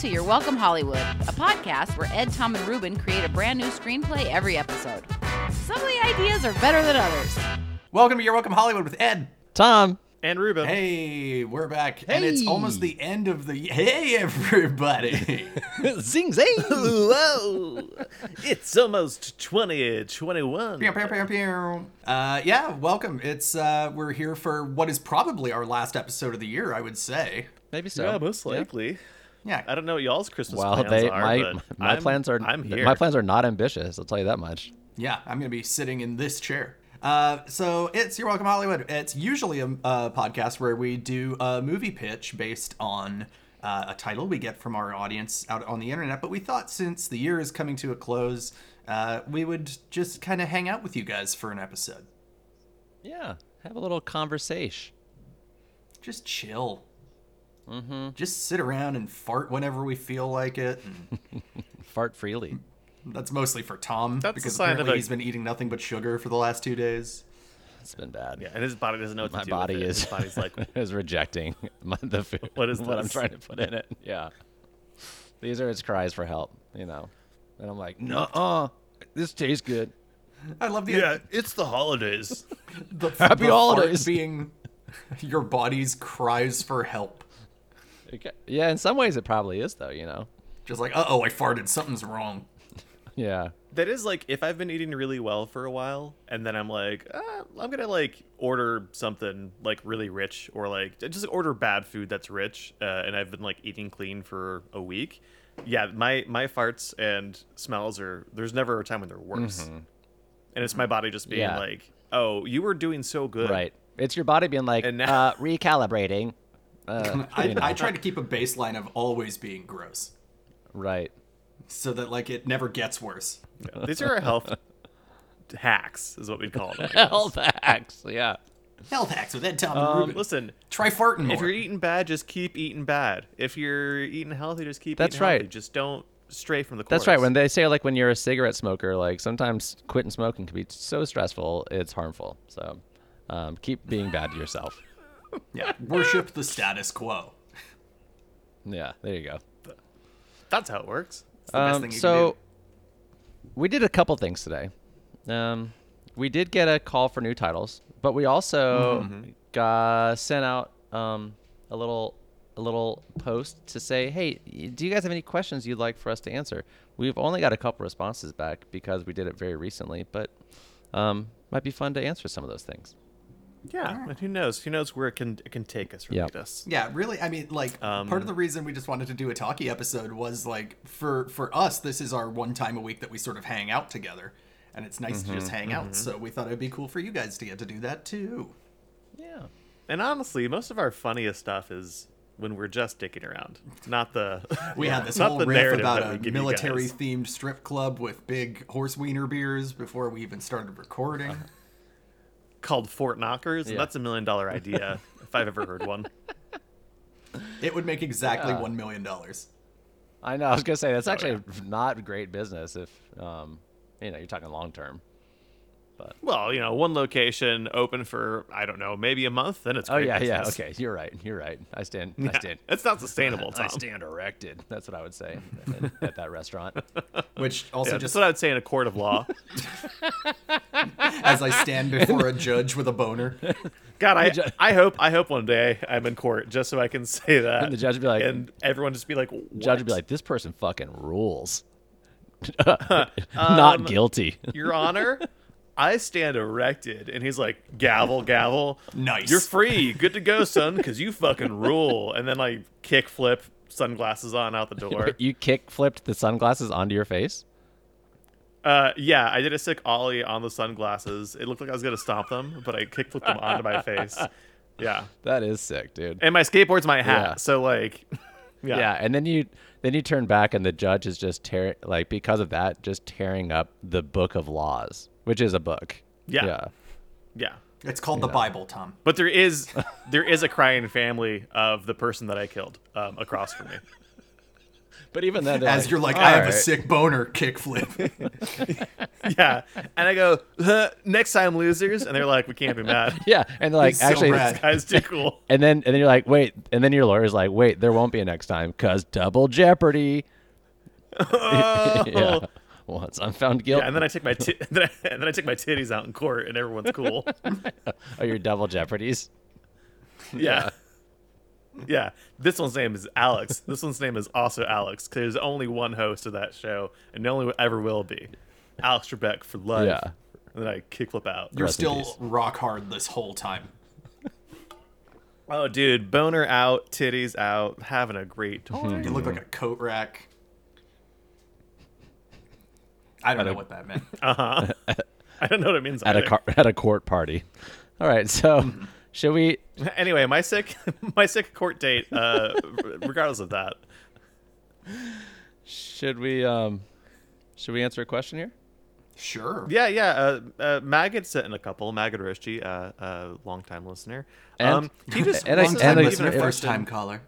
to You're Welcome Hollywood, a podcast where Ed, Tom, and Ruben create a brand new screenplay every episode. Some of the ideas are better than others. Welcome to You're Welcome Hollywood with Ed. Tom. And Ruben. Hey, we're back. And it's almost the end of the. Hey, everybody. Zing zing. Whoa! it's almost 2021. Pew, pew, pew, pew. uh, yeah, welcome. It's uh, We're here for what is probably our last episode of the year, I would say. Maybe so. yeah, most likely. Yeah. I don't know what y'all's Christmas Well, plans they are, my but my I'm- plans are I'm here. my plans are not ambitious. I'll tell you that much. Yeah, I'm going to be sitting in this chair. Uh, so it's You're Welcome Hollywood. It's usually a, a podcast where we do a movie pitch based on uh, a title we get from our audience out on the internet. But we thought since the year is coming to a close, uh, we would just kind of hang out with you guys for an episode. Yeah, have a little conversation. Just chill. Just sit around and fart whenever we feel like it. Fart freely. that's mostly for Tom That's because apparently a- he's been eating nothing but sugar for the last two days. It's been bad. Yeah, and his body doesn't know what My to do body with it. is His body's like, is rejecting my, the food. What is what I'm trying to put in it? Yeah. These are its cries for help, you know. And I'm like, no, uh, this tastes good. I love the yeah, it's the holidays. the, Happy the holidays. being your body's cries for help. Okay. Yeah, in some ways it probably is though, you know. Just like, uh oh, I farted. Something's wrong. Yeah. that is like if I've been eating really well for a while, and then I'm like, ah, I'm gonna like order something like really rich, or like just order bad food that's rich, uh, and I've been like eating clean for a week. Yeah, my my farts and smells are. There's never a time when they're worse, and it's my body just being Yeah. like, oh, you were doing so good, Right. It's your body being like And now- uh, recalibrating. Uh, I, you know. I try to keep a baseline of always being gross right. so that like it never gets worse. Yeah, These are health hacks, is what we'd call them. Health hacks. Yeah. Health hacks with Ed, Tom, and Um, Ruben. listen, Try farting more. if you're eating bad, just keep eating bad. If you're eating healthy, just keep That's eating healthy. right. Just don't stray from the course. That's right. When they say like when you're a cigarette smoker, like sometimes quitting smoking can be so stressful, it's harmful. So um, keep being bad to yourself. Yeah, worship the status quo. Yeah, there you go. That's how it works. It's the best Um, thing you so can we did a couple things today. Um, we did get a call for new titles, but we also Mm-hmm. got sent out um, a little a little post to say, "Hey, do you guys have any questions you'd like for us to answer?" We've only got a couple responses back because we did it very recently, but um, might be fun to answer some of those things. Yeah, and who knows? Who knows where it can it can take us or Yeah. lead us? Yeah, really. I mean, like Um, part of the reason we just wanted to do a talkie episode was like for for us, this is our one time a week that we sort of hang out together, and it's nice to just mm-hmm, hang out. Mm-hmm. So we thought it'd be cool for you guys to get to do that too. Yeah. And honestly, most of our funniest stuff is when we're just dicking around, not the. We had this whole riff about a military themed strip club with big horse wiener beers before we even started recording. Uh-huh. Called Fort Knockers. and Yeah. That's a million dollar idea if I've ever heard one. It would make exactly Yeah. one million dollars. I know. I was gonna say that's actually Oh, yeah. not great business if um, you know you're talking long term. Well, you know, one location open for I don't know, maybe a month, then it's Oh great yeah, yeah. business. Okay, you're right. You're right. I stand. I stand. It's not sustainable, Tom. I stand erected. That's what I would say at, at that restaurant. Which also Yeah, just that's what I'd say in a court of law. as I stand before a judge with a boner. God, I, I hope I hope one day I'm in court just so I can say that. And the judge would be like- and everyone just be like, Judge would be like, "This person fucking rules." Not Um, guilty. Your Honor, I stand erected, and he's like, gavel, gavel. Nice. You're free. Good to go, son, because you fucking rule. And then like kick flip, sunglasses on out the door. you kick flipped the sunglasses onto your face. Uh, yeah, I did a sick ollie on the sunglasses. It looked like I was gonna stomp them, but I kick flipped them onto my face. Yeah, That is sick, dude. and my skateboard's my hat, Yeah. so like, Yeah. yeah, and then you then you turn back and the judge is just tearing like because of that just tearing up the book of laws, which is a book. Yeah. Yeah. yeah. It's called the know. Bible, Tom. But there is there is a crying family of the person that I killed um, across from me. But even then, they're As you're like, I have a sick boner kickflip. yeah, and I go huh, next time, losers, and they're like, we can't be mad. Yeah, and they're like, He's so actually, rad. This guy's too cool. and then and then you're like, wait, and then your lawyer's like, wait, there won't be a next time because double jeopardy. Oh. yeah. Once I'm found guilty. Yeah, and then I take my ti- and, then I, and then I take my titties out in court, and everyone's cool. oh, your double jeopardies. Yeah. Yeah. This one's name is Alex. This one's name is also Alex. 'cause there's only one host of that show, and only ever will be. Alex Trebek for life. Yeah. And then I kickflip out. You're Rest still rock hard this whole time. Oh, dude, boner out, titties out, having a great time. You look like a coat rack. I don't know what that meant. Uh huh. I don't know what it means. at a car- at a court party. All right, so should we? Anyway, my sick, my sick court date. Uh, regardless of that, Should we? Um, should we answer a question here? Sure. yeah, yeah. Uh, uh, Mag had sent in a couple. Mag Arishi, uh, uh, longtime listener. And- um, he just and I- wasn't and I- listener, a first time caller.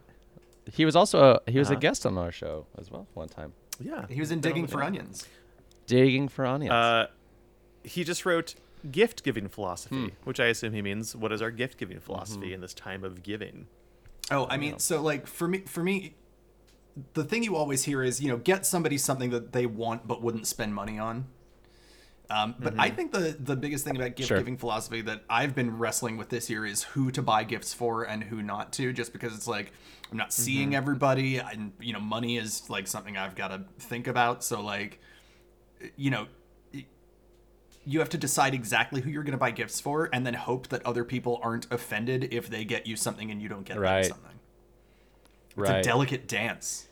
He was also a, he was a Uh-huh. guest on our show as well one time, Yeah, He was in Digging for. Onions. digging for onions. Uh, he just wrote gift giving philosophy, Hmm. which I assume he means what is our gift giving philosophy Mm-hmm. in this time of giving. Oh, I mean, so like for me, for me, the thing you always hear is you know get somebody something that they want but wouldn't spend money on. Um, but I think the the biggest thing about gift Sure. giving philosophy that I've been wrestling with this year is who to buy gifts for and who not to. Just because it's like I'm not seeing everybody, and you know, money is like something I've got to think about. So like, you know. You have to decide exactly who you're going to buy gifts for, and then hope that other people aren't offended if they get you something and you don't get Right. them something. It's right. a delicate dance.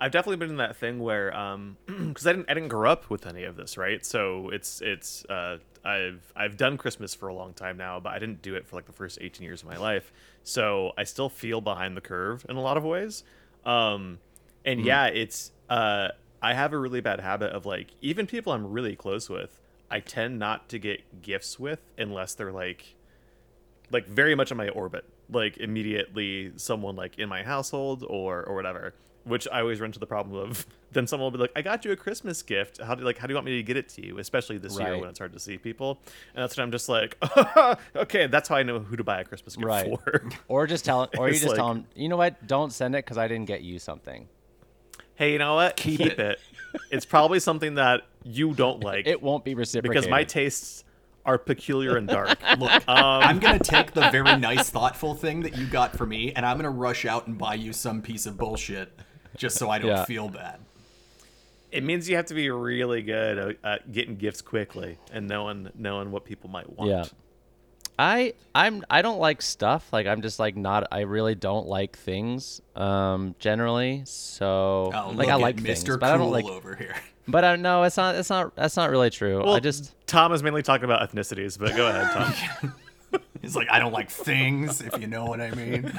I've definitely been in that thing where, um, because I didn't, I didn't grow up with any of this, right? So it's, it's, uh, I've, I've done Christmas for a long time now, but I didn't do it for like the first 18 years of my life. So I still feel behind the curve in a lot of ways. Um, and yeah, it's, uh, I have a really bad habit of like, even people I'm really close with, I tend not to get gifts with unless they're like, like very much in my orbit like immediately someone like in my household or or whatever which i always run into the problem of then someone will be like i got you a christmas gift how do like how do you want me to get it to you especially this year when it's hard to see people and that's when i'm just like okay that's how i know who to buy a christmas gift Right. for or just tell, or you just like- tell him, you know what? Don't send it because I didn't get you something. Hey you know what keep, it. it's probably something that you don't like It won't be reciprocated because my tastes are peculiar and dark Look, um, I'm gonna take the very nice, thoughtful thing that you got for me, and I'm gonna rush out and buy you some piece of bullshit, just so I don't Yeah. feel bad. it means you have to be really good at- at getting gifts quickly and knowing knowing what people might want Yeah. I I'm I don't like stuff. Like I'm just like not I really don't like things um generally. So Oh, like I like Mr. things, Cool but I don't like over here. but I no, it's not it's not that's not really true. Well, I just Tom is mainly talking about ethnicities, but go ahead, Tom. He's like, I don't like things, if you know what I mean.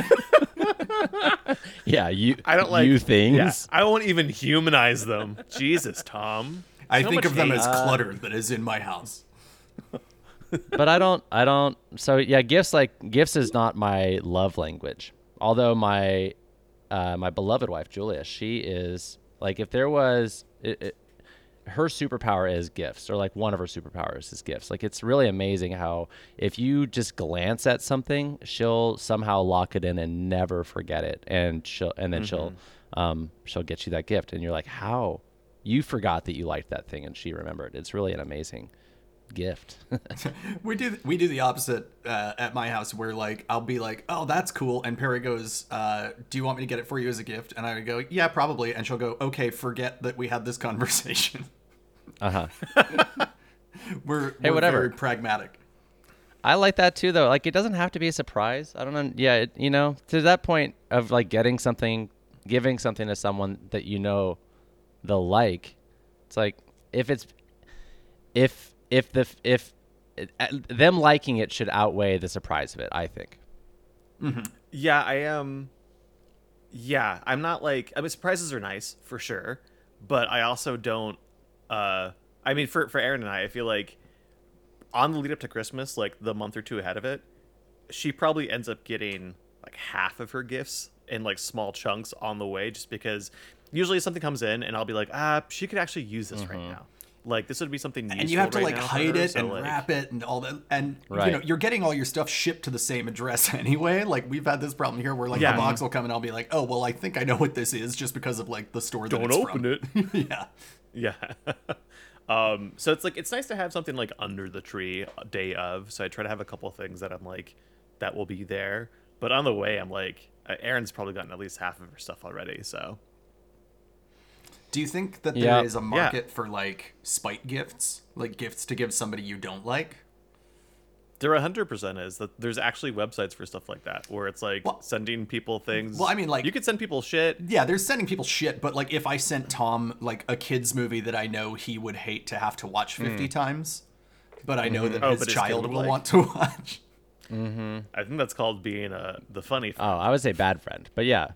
yeah, you I don't like you things. Yeah, I won't even humanize them. Jesus, Tom. I So think much of them as clutter that is in my house. But I don't I don't so yeah, gifts like gifts is not my love language. Although my uh, my beloved wife Julia, she is like if there was it, it, her superpower is gifts or like one of her superpowers is gifts. Like it's really amazing how if you just glance at something, she'll somehow lock it in and never forget it and she'll and then she'll um she'll get you that gift and you're like, "How? You forgot that you liked that thing and she remembered." It's really an amazing gift. We do we do the opposite uh, at my house, where like I'll be like, "Oh, that's cool," and Perry goes, uh, "Do you want me to get it for you as a gift?" And I would go, "Yeah, probably." And she'll go, "Okay, forget that we had this conversation." uh-huh. we're Hey, we're whatever. very pragmatic. I like that too, though. Like, it doesn't have to be a surprise. I don't know. Yeah, it, you know, to that point of like getting something, giving something to someone that you know they'll like. It's like if it's if if the if uh, them liking it should outweigh the surprise of it. I think. Yeah, I am. Yeah, I'm not like. I mean, surprises are nice for sure, but I also don't. uh I mean, for for Erin and I, I feel like on the lead up to Christmas, like the month or two ahead of it, she probably ends up getting like half of her gifts in like small chunks on the way, just because usually something comes in and I'll be like, ah, she could actually use this right now. Like this would be something and you have to right like hide it so, and like- wrap it and all that and you know you're getting all your stuff shipped to the same address anyway like we've had this problem here where like Yeah. the box will come and i'll be like oh well i think i know what this is just because of like the store that Don't it's open from. it. yeah Yeah. um, so it's like it's nice to have something like under the tree uh, day of. So I try to have a couple things that I'm like that will be there. But on the way, I'm like, uh, Erin's probably gotten at least half of her stuff already. So do you think that Yeah. there is a market for like spite gifts like gifts to give somebody you don't like there 100% is that there's actually websites for stuff like that where it's like Well- sending people things. Well, I mean, like- you could send people shit. yeah they're sending people shit but like if i sent tom like a kids movie that i know he would hate to have to watch 50 mm. times but i know that mm-hmm. Oh, his his child will like. want to watch Mm-hmm. I think that's called being a, the funny. Oh, I would say bad friend, but yeah.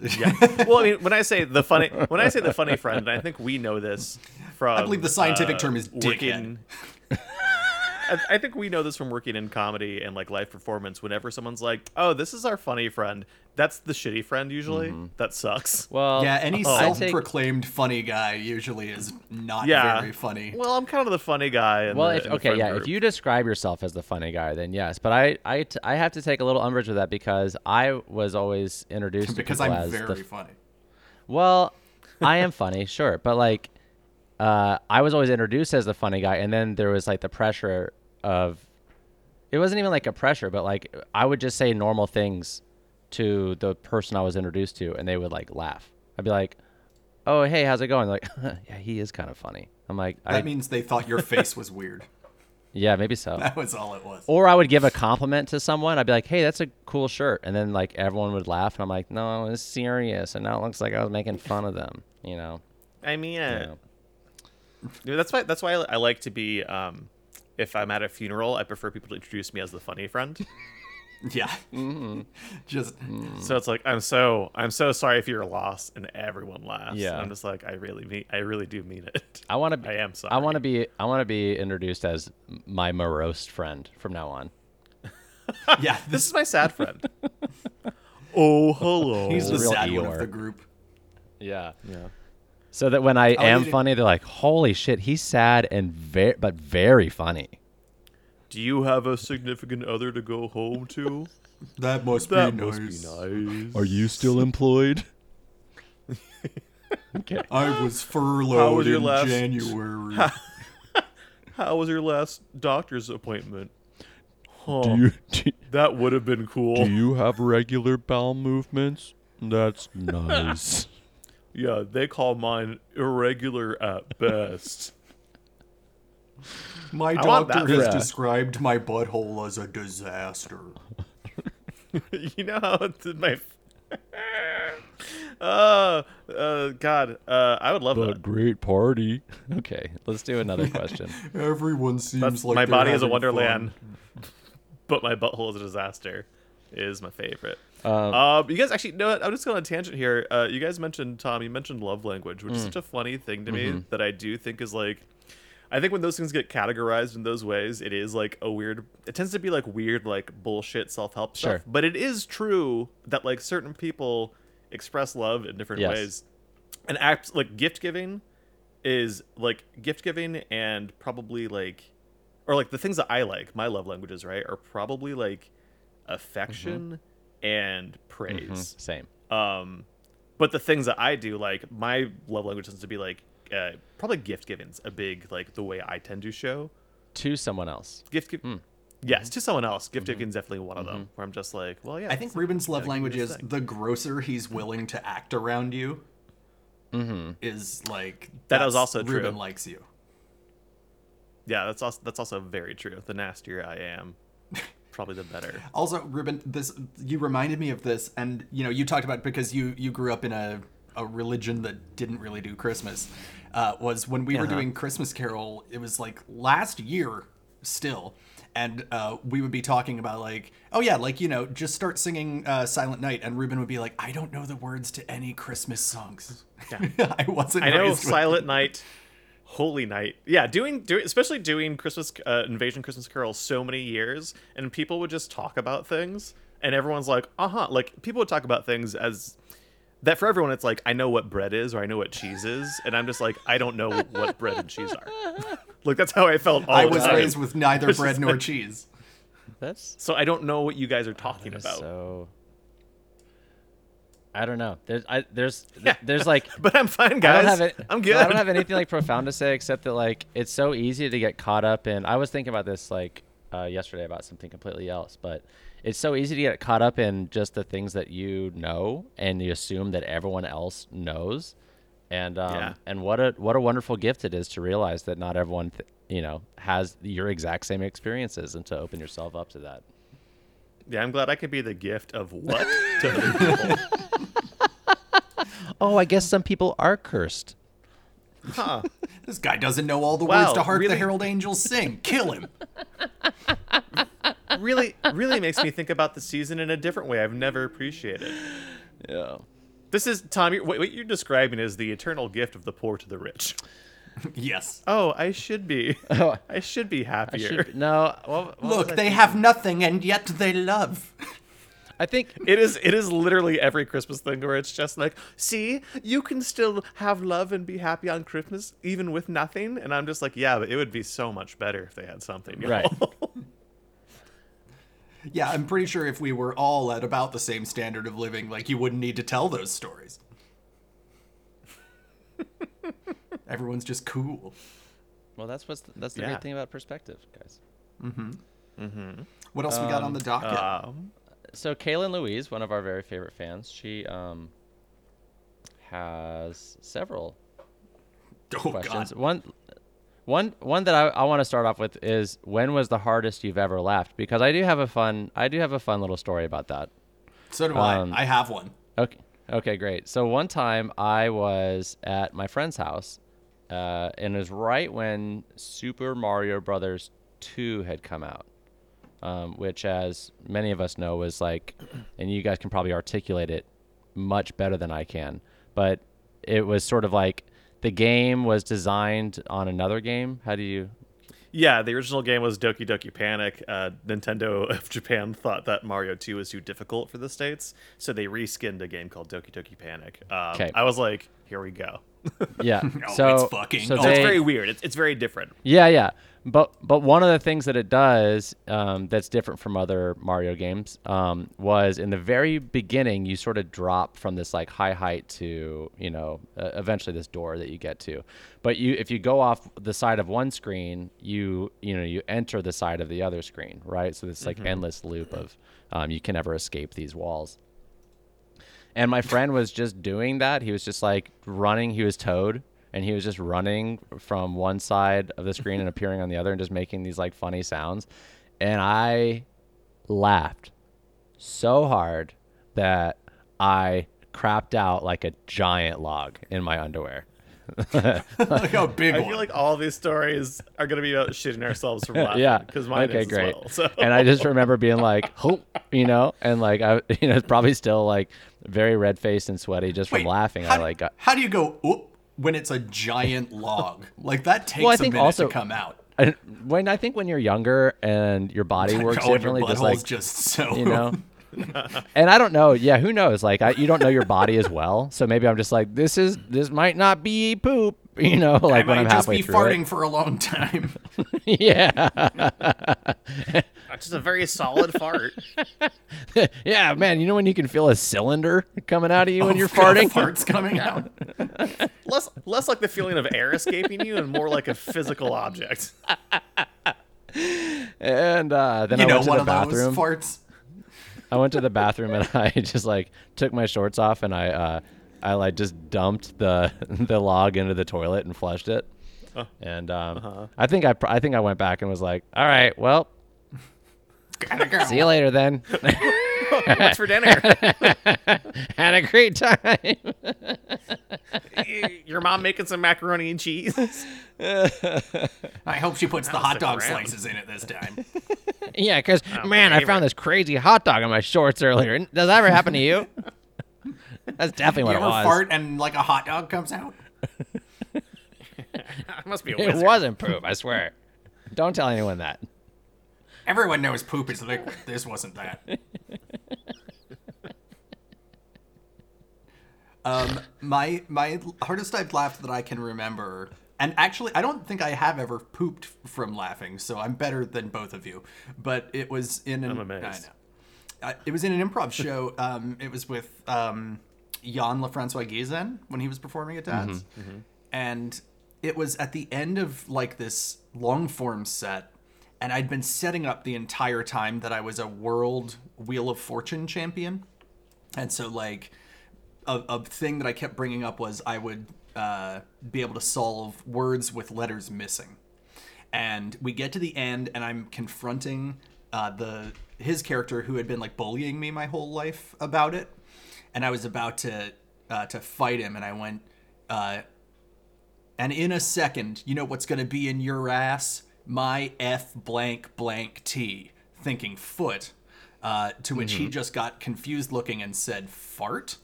Yeah. well, I mean, when I say the funny, when I say the funny friend, I think we know this from. I believe the scientific uh, term is working. I, I think we know this from working in comedy and like live performance. Whenever someone's like, "Oh, this is our funny friend," that's the shitty friend usually. That sucks. Well, yeah any Oh. Self-proclaimed funny guy usually is not Yeah. very funny Well, I'm kind of the funny guy. In Well, the, if, in okay, friend yeah. group. If you describe yourself as the funny guy, then yes. But I, I, t- I have to take a little umbrage with that because I was always introduced because to people i'm as very the. funny Well, I am funny, sure, but like, uh, I was always introduced as the funny guy, and then there was like the pressure of. It wasn't even like a pressure, but like I would just say normal things to the person I was introduced to, and they would like laugh. I'd be like, "Oh, hey, how's it going?" They're like, "Yeah, he is kind of funny." I'm like, That I, means they thought your face was weird. "Yeah, maybe so." That was all it was. Or I would give a compliment to someone. I'd be like, "Hey, that's a cool shirt," and then like everyone would laugh, and I'm like, "No, it's serious," and now it looks like I was making fun of them. You know? I mean, uh, Yeah. Yeah, that's why that's why I, I like to be. Um, if I'm at a funeral, I prefer people to introduce me as the funny friend. Yeah. Mm-hmm. Just mm. So it's like I'm so I'm so sorry for your loss, and everyone laughs. Yeah. I'm just like I really mean I really do mean it. I want to. I am sorry. I want to be. I want to be introduced as my morose friend from now on. yeah. This This is my sad friend. oh hello. he's the a real sad one of the group. Yeah. yeah. So that when I Oh, am funny, they're like, "Holy shit, he's sad and very, but very funny." Do you have a significant other to go home to? That must That be must nice. be nice. Are you still employed? okay. I was How furloughed was your in last- January. How was your last doctor's appointment? Huh. Do you do, that would have been cool. do you have regular bowel movements? That's nice. Yeah, they call mine irregular at best. My I doctor has friend. described my butthole as a disaster. you know how it did my. uh, uh, God, uh, I would love that. great party. Okay, let's do another question. Everyone seems That's like my body is a wonderland, but my butthole is a disaster. Is my favorite. Um, Um, you guys actually know what? I'm just going on a tangent here. Uh, you guys mentioned Tom. You mentioned love language, which is such a funny thing to me that I do think is like. I think when those things get categorized in those ways, it is like a weird. It tends to be like weird, like bullshit self help stuff. But it is true that like certain people express love in different Yes. ways, and act like gift giving is like gift giving and probably like or like the things that I like, my love languages, right, are probably like affection and praise. Same. Um, but the things that I do, like my love language tends to be like uh, probably gift giving's a big like the way I tend to show To someone else. gift give. Yes, to someone else. Gift giving's definitely one of them. Where I'm just like, well, yeah. I think Ruben's love give language is thing. the grosser he's willing to act around you. Mm-hmm. Is like That is that's- also true. Ruben likes you. yeah, that's also that's also very true. The nastier I am, probably the better. Also, Ruben, this you reminded me of this, and you know, you talked about because you you grew up in a a religion that didn't really do Christmas. Uh, was when we were Uh-huh. doing Christmas Carol. It was like last year, still, and uh, we would be talking about like, oh yeah, like you know, just start singing uh, Silent Night, and Ruben would be like, I don't know the words to any Christmas songs. I wasn't. I know Silent Night, Holy Night. Yeah, doing doing especially doing Christmas uh, Invasion Christmas Carol so many years, and people would just talk about things, and everyone's like, uh huh. Like people would talk about things as that for everyone it's like I know what bread is or I know what cheese is, and I'm just like I don't know what bread and cheese are. like that's how I felt all I the was time. raised with neither It's bread nor like- cheese. That's so I don't know what you guys are talking about. so. I don't know. There's I there's Yeah. there's like But I'm fine, I guys. don't have it. I'm good. I don't have anything like profound to say except that like it's so easy to get caught up in. I was thinking about this like uh, yesterday about something completely else, but it's so easy to get caught up in just the things that you know and you assume that everyone else knows. And um, Yeah. and what a what a wonderful gift it is to realize that not everyone th- you know has your exact same experiences and to open yourself up to that. Yeah, I'm glad I could be the gift of what to other people. Oh, I guess some people are cursed. Huh. This guy doesn't know all the Wow, words to Hark the? Herald Angels Sing. Kill him. Really, really makes me think about the season in a different way I've never appreciated. Yeah. This is Tom. You're, what what you're describing is the eternal gift of the poor to the rich. yes. Oh, I should be. Oh, I should be I happier. should, no. What, what Look, they thinking? have nothing and yet they love. I think It is. It is literally every Christmas thing where it's just like, see, you can still have love and be happy on Christmas even with nothing. And I'm just like, yeah, but it would be so much better if they had something. y'all. Right. Yeah, I'm pretty sure if we were all at about the same standard of living, like you wouldn't need to tell those stories. Everyone's just cool. Well, that's what's that's the Yeah. great thing about perspective, guys. Mm-hmm. Mm-hmm. What else we got on the docket? Um, So Kaylin Louise, one of our very favorite fans, she um has several oh questions. god. One one one that I, I want to start off with is when was the hardest you've ever laughed? Because I do have a fun I do have a fun little story about that. So do um, I. I have one. Okay. Okay, great. So one time I was at my friend's house, uh, and it was right when Super Mario Brothers 2 had come out, um, which, as many of us know, was like, and you guys can probably articulate it much better than I can, but it was sort of like the game was designed on another game. How do you? yeah, the original game was Doki Doki Panic. Uh, Nintendo of Japan thought that Mario 2 was too difficult for the states, so they reskinned a game called Doki Doki Panic. Um, 'Kay. I was like, here we go. Yeah. No, so it's fucking so awesome. So it's very weird. It's, it's very different. Yeah, yeah. But but one of the things that it does um, that's different from other Mario games um, was in the very beginning you sort of drop from this like high height to you know uh, eventually this door that you get to, but you if you go off the side of one screen you you know you enter the side of the other screen right so it's like endless loop of um, you can never escape these walls. And my friend was just doing that. He was just like running. He was Toad, and he was just running from one side of the screen and appearing on the other, and just making these like funny sounds. And I laughed so hard that I crapped out like a giant log in my underwear. Like a big I one. feel like all these stories are going to be about shitting ourselves from laughing. yeah. Because mine okay, is great. well. So. And I just remember being like, "Hope," you know, and like I, you know, it's probably still like very red faced and sweaty just from Wait, laughing. How, I like got, how do you go oop when it's a giant log? Like that takes Well, a think minute also- to come out. I, when I think when you're younger and your body works Oh, your differently, just like just so you know. and I don't know. Yeah, who knows? Like, I, you don't know your body as well, so maybe I'm just like, this is this might not be poop, you know, I like when might I'm just halfway be through farting for a long time. yeah, That's just a very solid fart. yeah, man. You know when you can feel a cylinder coming out of you when you're Oh, farting? farts coming out. less, less like the feeling of air escaping you, and more like a physical object. And uh, then You I know, went to one the of bathroom. those farts. I went to the bathroom and I just like took my shorts off and I uh, I like just dumped the the log into the toilet and flushed it. And um, I think I I think I went back and was like, all right, well, Gotta go. see you later then. What's for dinner? Had a great time. Your mom making some macaroni and cheese? I hope she puts the hot dog around. slices in it this time. yeah, because oh, man, I found this crazy hot dog in my shorts earlier. Does that ever happen to you? That's definitely you what ever it was. fart and like a hot dog comes out? I must be a It wasn't poop, I swear. Don't tell anyone that. Everyone knows poop is liquid. This wasn't that. Um, my my hardest I've laughed that I can remember, and actually I don't think I have ever pooped from laughing, so I'm better than both of you. But it was in an I'm amazed. I know. Uh, it was in an improv show. Um, it was with um, Jan LaFrancois Gizen when he was performing at Dad's, and it was at the end of like this long form set, and I'd been setting up the entire time that I was a world Wheel of Fortune champion, and so like a, a thing that I kept bringing up was I would uh, be able to solve words with letters missing. And we get to the end and i'm confronting uh, the his character who had been like bullying me my whole life about it. And i was about to uh, to fight him and i went uh, and in a second you know what's going to be in your ass my f blank blank t thinking foot uh, to which he just got confused looking and said fart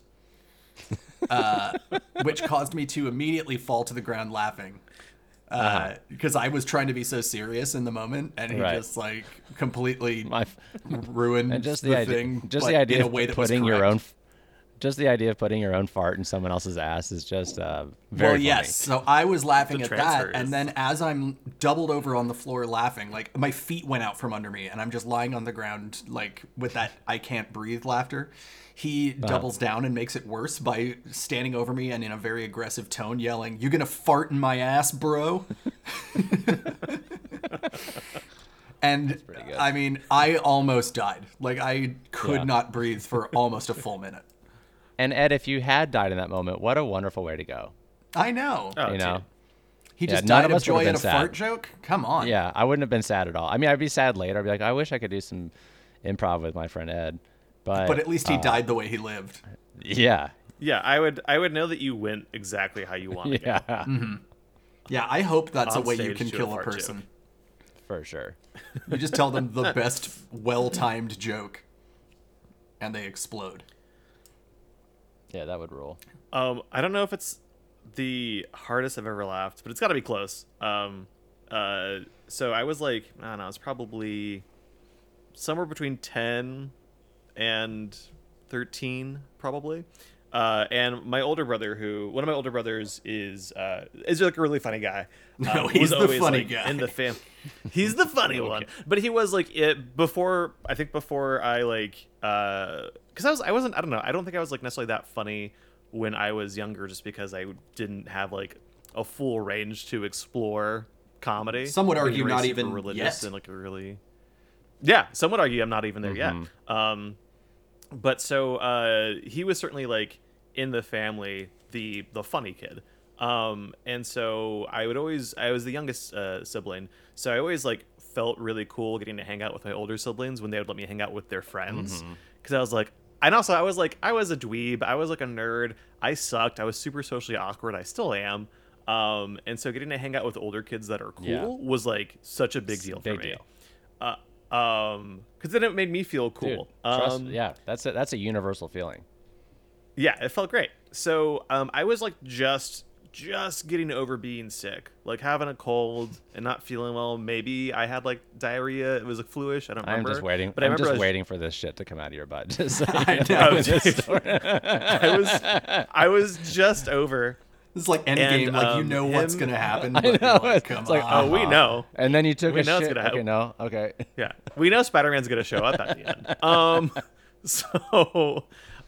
uh, which caused me to immediately fall to the ground laughing because I was trying to be so serious in the moment, and he Right. just like completely My, ruined just the, the, idea, thing. just the idea in a of way that was putting your own, just the idea of putting your own fart in someone else's ass is just uh, very well, funny. yes. So I was laughing The at that, and then as I'm doubled over on the floor laughing, like my feet went out from under me, and I'm just lying on the ground, like with that I can't breathe laughter. He Uh-huh. doubles down and makes it worse by standing over me and in a very aggressive tone yelling, "You gonna fart in my ass, bro?" and. I mean, I almost died. Like I could Yeah. not breathe for almost a full minute. And Ed, if you had died in that moment, what a wonderful way to go. I know. Oh, you know. dude. He Yeah, just none died of of us would've joy been at a sad. fart joke. Come on. Yeah, I wouldn't have been sad at all. I mean, I'd be sad later. I'd be like, I wish I could do some improv with my friend Ed. But But at least he uh, died the way he lived. Yeah, Yeah, I would I would know that you went exactly how you wanted yeah, to. Yeah, I hope that's a way you can to a kill a fart joke. person. for sure. You just tell them the best, well-timed joke, and they explode. Yeah, that would rule. Um, I don't know if it's the hardest I've ever laughed, but it's got to be close. Um, uh, so I was like, I don't know, it's probably somewhere between ten and thirteen, probably. Uh, and my older brother, who one of my older brothers is uh, is like a really funny guy. No, Um, he's the always, funny like, guy. in the fam. He's the funny one, but he was like it before. I think before I like because I was I wasn't I don't know I don't think I was like necessarily that funny when I was younger, just because I didn't have like a full range to explore comedy. Some would argue not even religious yet. and like a really yeah. Some would argue I'm not even there yet. Um, but so uh, he was certainly like in the family the the funny kid um and so i would always i was the youngest uh, sibling. So i always like felt really cool getting to hang out with my older siblings when they would let me hang out with their friends. Because i was like and also i was like i was a dweeb. I was like a nerd. I sucked. I was super socially awkward. I still am. Um and so getting to hang out with older kids that are cool Yeah. was like such a big deal for big me. deal. uh, um because then it made me feel Dude, cool trust, um yeah, that's a, that's a universal feeling. yeah it felt great. So um i was like just just getting over being sick like having a cold and not feeling well maybe i had like diarrhea it was like fluish i don't I'm just waiting. but i I'm remember just I was, waiting for this shit to come out of your butt. Just so I you know, know, this dude. i was i was just over This is like Endgame. And, like you um, know what's him- gonna happen. I know, You're like, it's Come like, on. oh we know And then you took We a know it's shit. gonna Okay, happen. no, okay. yeah we know spider-man's gonna show up at the end um so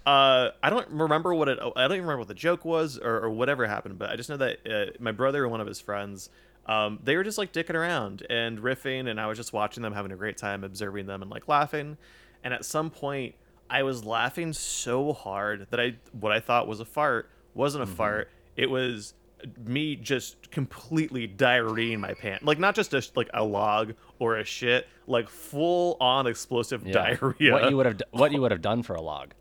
uh i don't remember what it i don't even remember what the joke was or, or whatever happened but i just know that uh, my brother and one of his friends um they were just like dicking around and riffing and i was just watching them having a great time observing them and like laughing. And at some point i was laughing so hard that i what i thought was a fart wasn't a fart. It was me just completely diarrheaing my pants. Like not just a like a log or a shit like full on explosive Yeah. diarrhea. What you would have what you would have done for a log.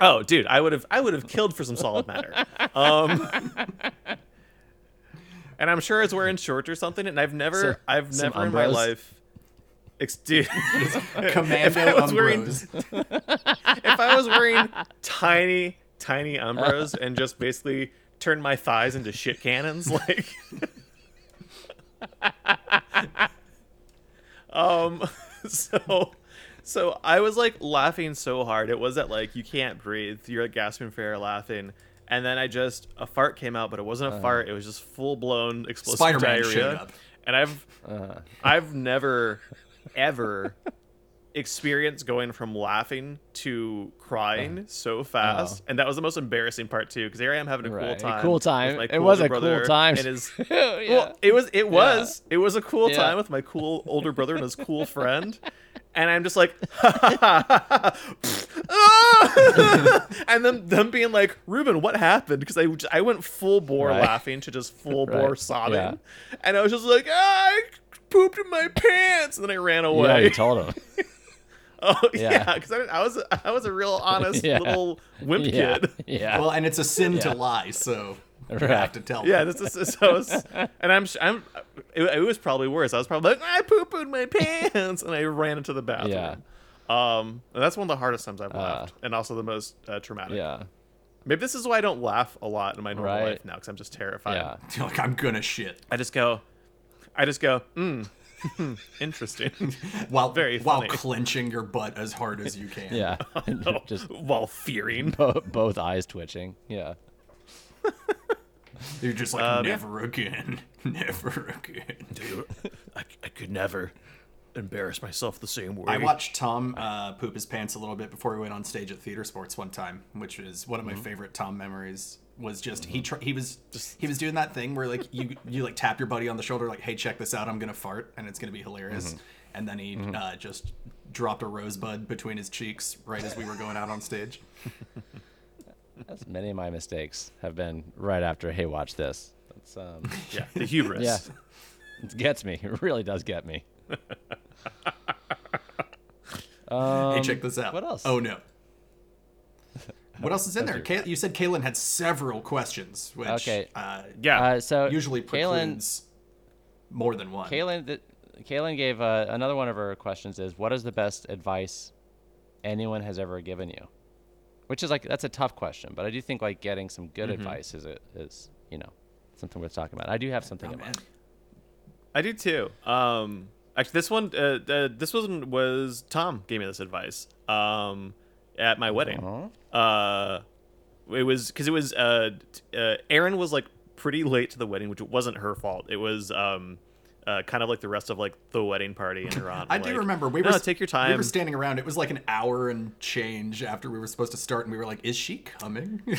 Oh dude i would have i would have killed for some solid matter. Um and i'm sure it's wearing shorts or something and i've never So- i've some never in my life ex- dude, Commando if I was wearing- if I was wearing tiny, tiny umbros and just basically turned my thighs into shit cannons, like, um, so, So I was like laughing so hard. It was that like you can't breathe. You're like gasping for air, laughing. And then I just a fart came out, but it wasn't a uh-huh. fart. It was just full blown explosive Spider-Man diarrhea. And I've Uh, I've never ever experienced going from laughing to crying uh-huh. so fast, and that was the most embarrassing part too. Because here I am having a cool Right. time. Cool time. my It cool was a cool time. And his yeah. well, it was it was it was a cool Yeah. time with my cool older brother and his cool friend, and I'm just like, and then them being like, Ruben, what happened? Because I I went full bore Right. laughing to just full bore sobbing, Yeah. and I was just like, ah, I pooped in my pants, and then I ran away. yeah, you told him. oh Yeah. yeah, because I, I was I was a real honest Yeah. little wimp yeah. kid. Yeah. Well, and it's a sin Yeah. to lie, so you Right. have to tell. Yeah, them. this is so. and I'm, I'm. It, it was probably worse. I was probably like, I poo pooed my pants, and I ran into the bathroom. Yeah. Um, and that's one of the hardest times I've Uh, laughed, and also the most uh, traumatic. yeah. Maybe this is why I don't laugh a lot in my normal Right. life now, because I'm just terrified. Yeah. You're like I'm gonna shit I just go, I just go, mm, interesting. while Very while funny. clenching your butt as hard as you can. Yeah. Just While fearing. bo- both eyes twitching. Yeah. You're just like Um, yeah. never again, never again. I, I could never embarrass myself the same way. I watched Tom uh, poop his pants a little bit before he went on stage at Theater Sports one time, which is one of Mm-hmm. my favorite Tom memories. Was just he tr- he was just he was doing that thing where like you you like tap your buddy on the shoulder like hey check this out I'm gonna fart and it's gonna be hilarious Mm-hmm. and then he uh, just dropped a rosebud between his cheeks right as we were going out on stage. That's many of my mistakes have been right after, hey, watch this. That's um yeah, the hubris. yeah. It gets me. It really does get me. um, hey check this out. what else? Oh no. What else is in there? How's Kay- you said Kaylin had several questions, which Okay. uh, Yeah. Uh, so usually Kaylin, precludes more than one. Kaylin, th- Kaylin gave uh, another one of her questions is what is the best advice anyone has ever given you? Which is like that's a tough question, but I do think like getting some good Mm-hmm. advice is a, is you know something worth talking about. I do have something Oh, in man. mind. I do too. Um, actually, this one, uh, uh, this one was Tom gave me this advice. Um, at my wedding. Uh-huh. Uh, it was because it was uh, t- uh, Erin was like pretty late to the wedding, which wasn't her fault. It was um, uh, kind of like the rest of like the wedding party and her aunt. I were do remember we "No, were take your time. We were standing around. It was like an hour and change after we were supposed to start, and we were like, "Is she coming?"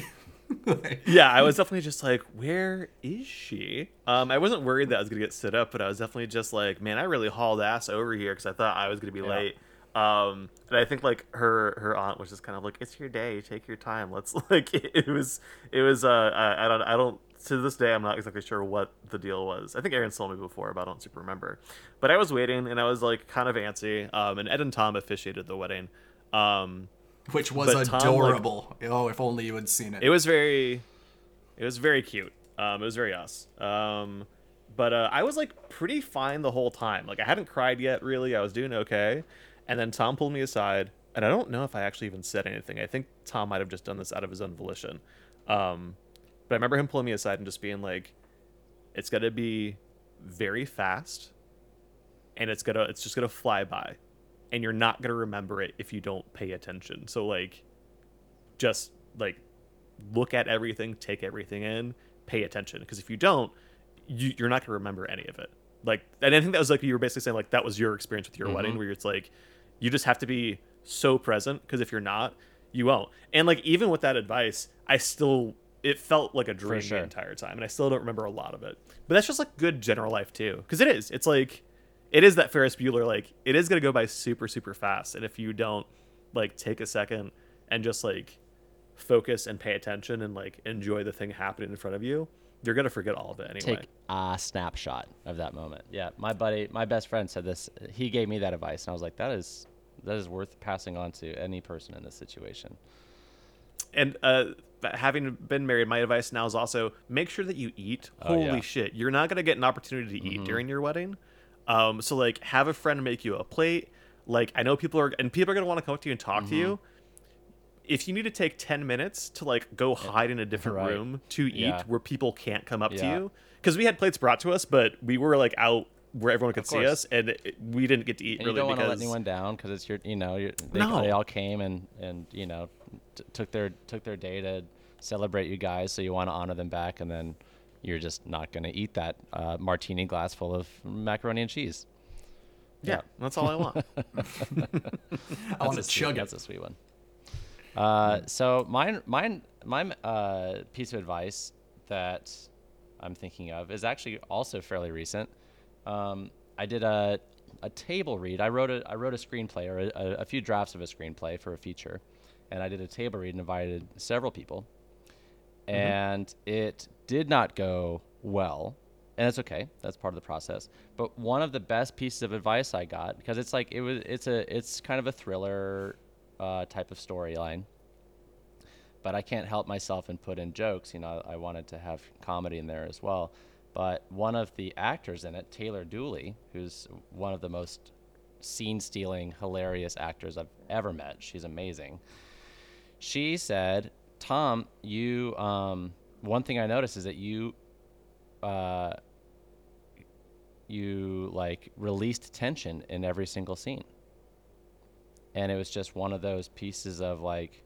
Like, yeah, I was definitely just like, where is she? Um, I wasn't worried that I was gonna get stood up, but I was definitely just like, man, I really hauled ass over here because I thought I was gonna be Yeah. late. Um, and I think like her her aunt was just kind of like, it's your day, take your time. Let's like it, it was it was uh I, I don't I don't to this day I'm not exactly sure what the deal was. I think Erin told me before, but I don't super remember. But I was waiting and I was like kind of antsy. Um, and Ed and Tom officiated the wedding. Um, which was But Tom, like- adorable. oh, if only you had seen it. it was very it was very cute um it was very us um but uh i was like pretty fine the whole time like i hadn't cried yet really i was doing okay and then tom pulled me aside and i don't know if i actually even said anything i think tom might have just done this out of his own volition um but i remember him pulling me aside and just being like it's gonna be very fast and it's gonna it's just gonna fly by and you're not gonna remember it if you don't pay attention so like just like look at everything, take everything in, pay attention. Because if you don't, you, you're not going to remember any of it. Like, and I think that was like you were basically saying like that was your experience with your mm-hmm. wedding, where it's like you just have to be so present. Because if you're not, you won't. And like even with that advice, I still it felt like a dream sure. the entire time, and I still don't remember a lot of it. But that's just like good general life too, because it is. It's like it is that Ferris Bueller like it is going to go by super super fast, and if you don't like take a second and just like focus and pay attention and like enjoy the thing happening in front of you, you're gonna forget all of it anyway. Take a snapshot of that moment. Yeah, my buddy, my best friend said this. He gave me that advice, and I was like, that is that is worth passing on to any person in this situation. And uh, having been married, my advice now is also make sure that you eat. Oh, Holy yeah. Mm-hmm. shit, you're not gonna get an opportunity to eat during your wedding. Um, so like have a friend make you a plate. Like I know people are and people are gonna want to come up to you and talk to Mm-hmm. you. If you need to take ten minutes to like go hide in a different Right. room to eat Yeah. where people can't come up to you, because we had plates brought to us, but we were like out where everyone could see us, and it, we didn't get to eat And you really don't want to let anyone down because it's your, you know, you're, they, No. they all came and and you know, t- took their took their day to celebrate you guys. So you want to honor them back, and then you're just not going to eat that uh, martini glass full of macaroni and cheese. yeah, that's all I want. I want That's to a sweet- chug it. That's a sweet one. Uh, so mine, mine, my uh, piece of advice that I'm thinking of is actually also fairly recent. Um, I did a a table read. I wrote a I wrote a screenplay or a, a few drafts of a screenplay for a feature, and I did a table read and invited several people, and it did not go well. And that's okay. That's part of the process. But one of the best pieces of advice I got because it's like it was it's a it's kind of a thriller uh, type of storyline. But I can't help myself and put in jokes. You know, I wanted to have comedy in there as well. But one of the actors in it, Taylor Dooley, who's one of the most scene-stealing, hilarious actors I've ever met. She's amazing. She said, "Tom, you um, one thing I noticed is that you uh, you like released tension in every single scene. And it was just one of those pieces of like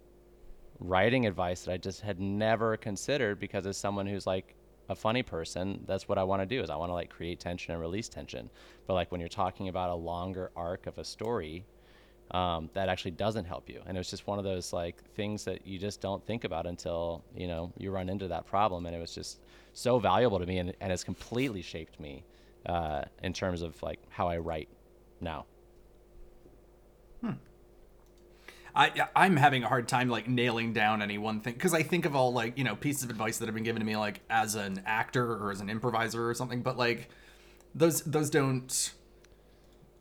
writing advice that I just had never considered because as someone who's like a funny person, that's what I want to do is I want to like create tension and release tension. But like when you're talking about a longer arc of a story, um, that actually doesn't help you. And it was just one of those like things that you just don't think about until you know you run into that problem. And it was just so valuable to me, and, and has completely shaped me uh, in terms of like how I write now. I I'm having a hard time like nailing down any one thing because I think of all like you know pieces of advice that have been given to me like as an actor or as an improviser or something, but like those those don't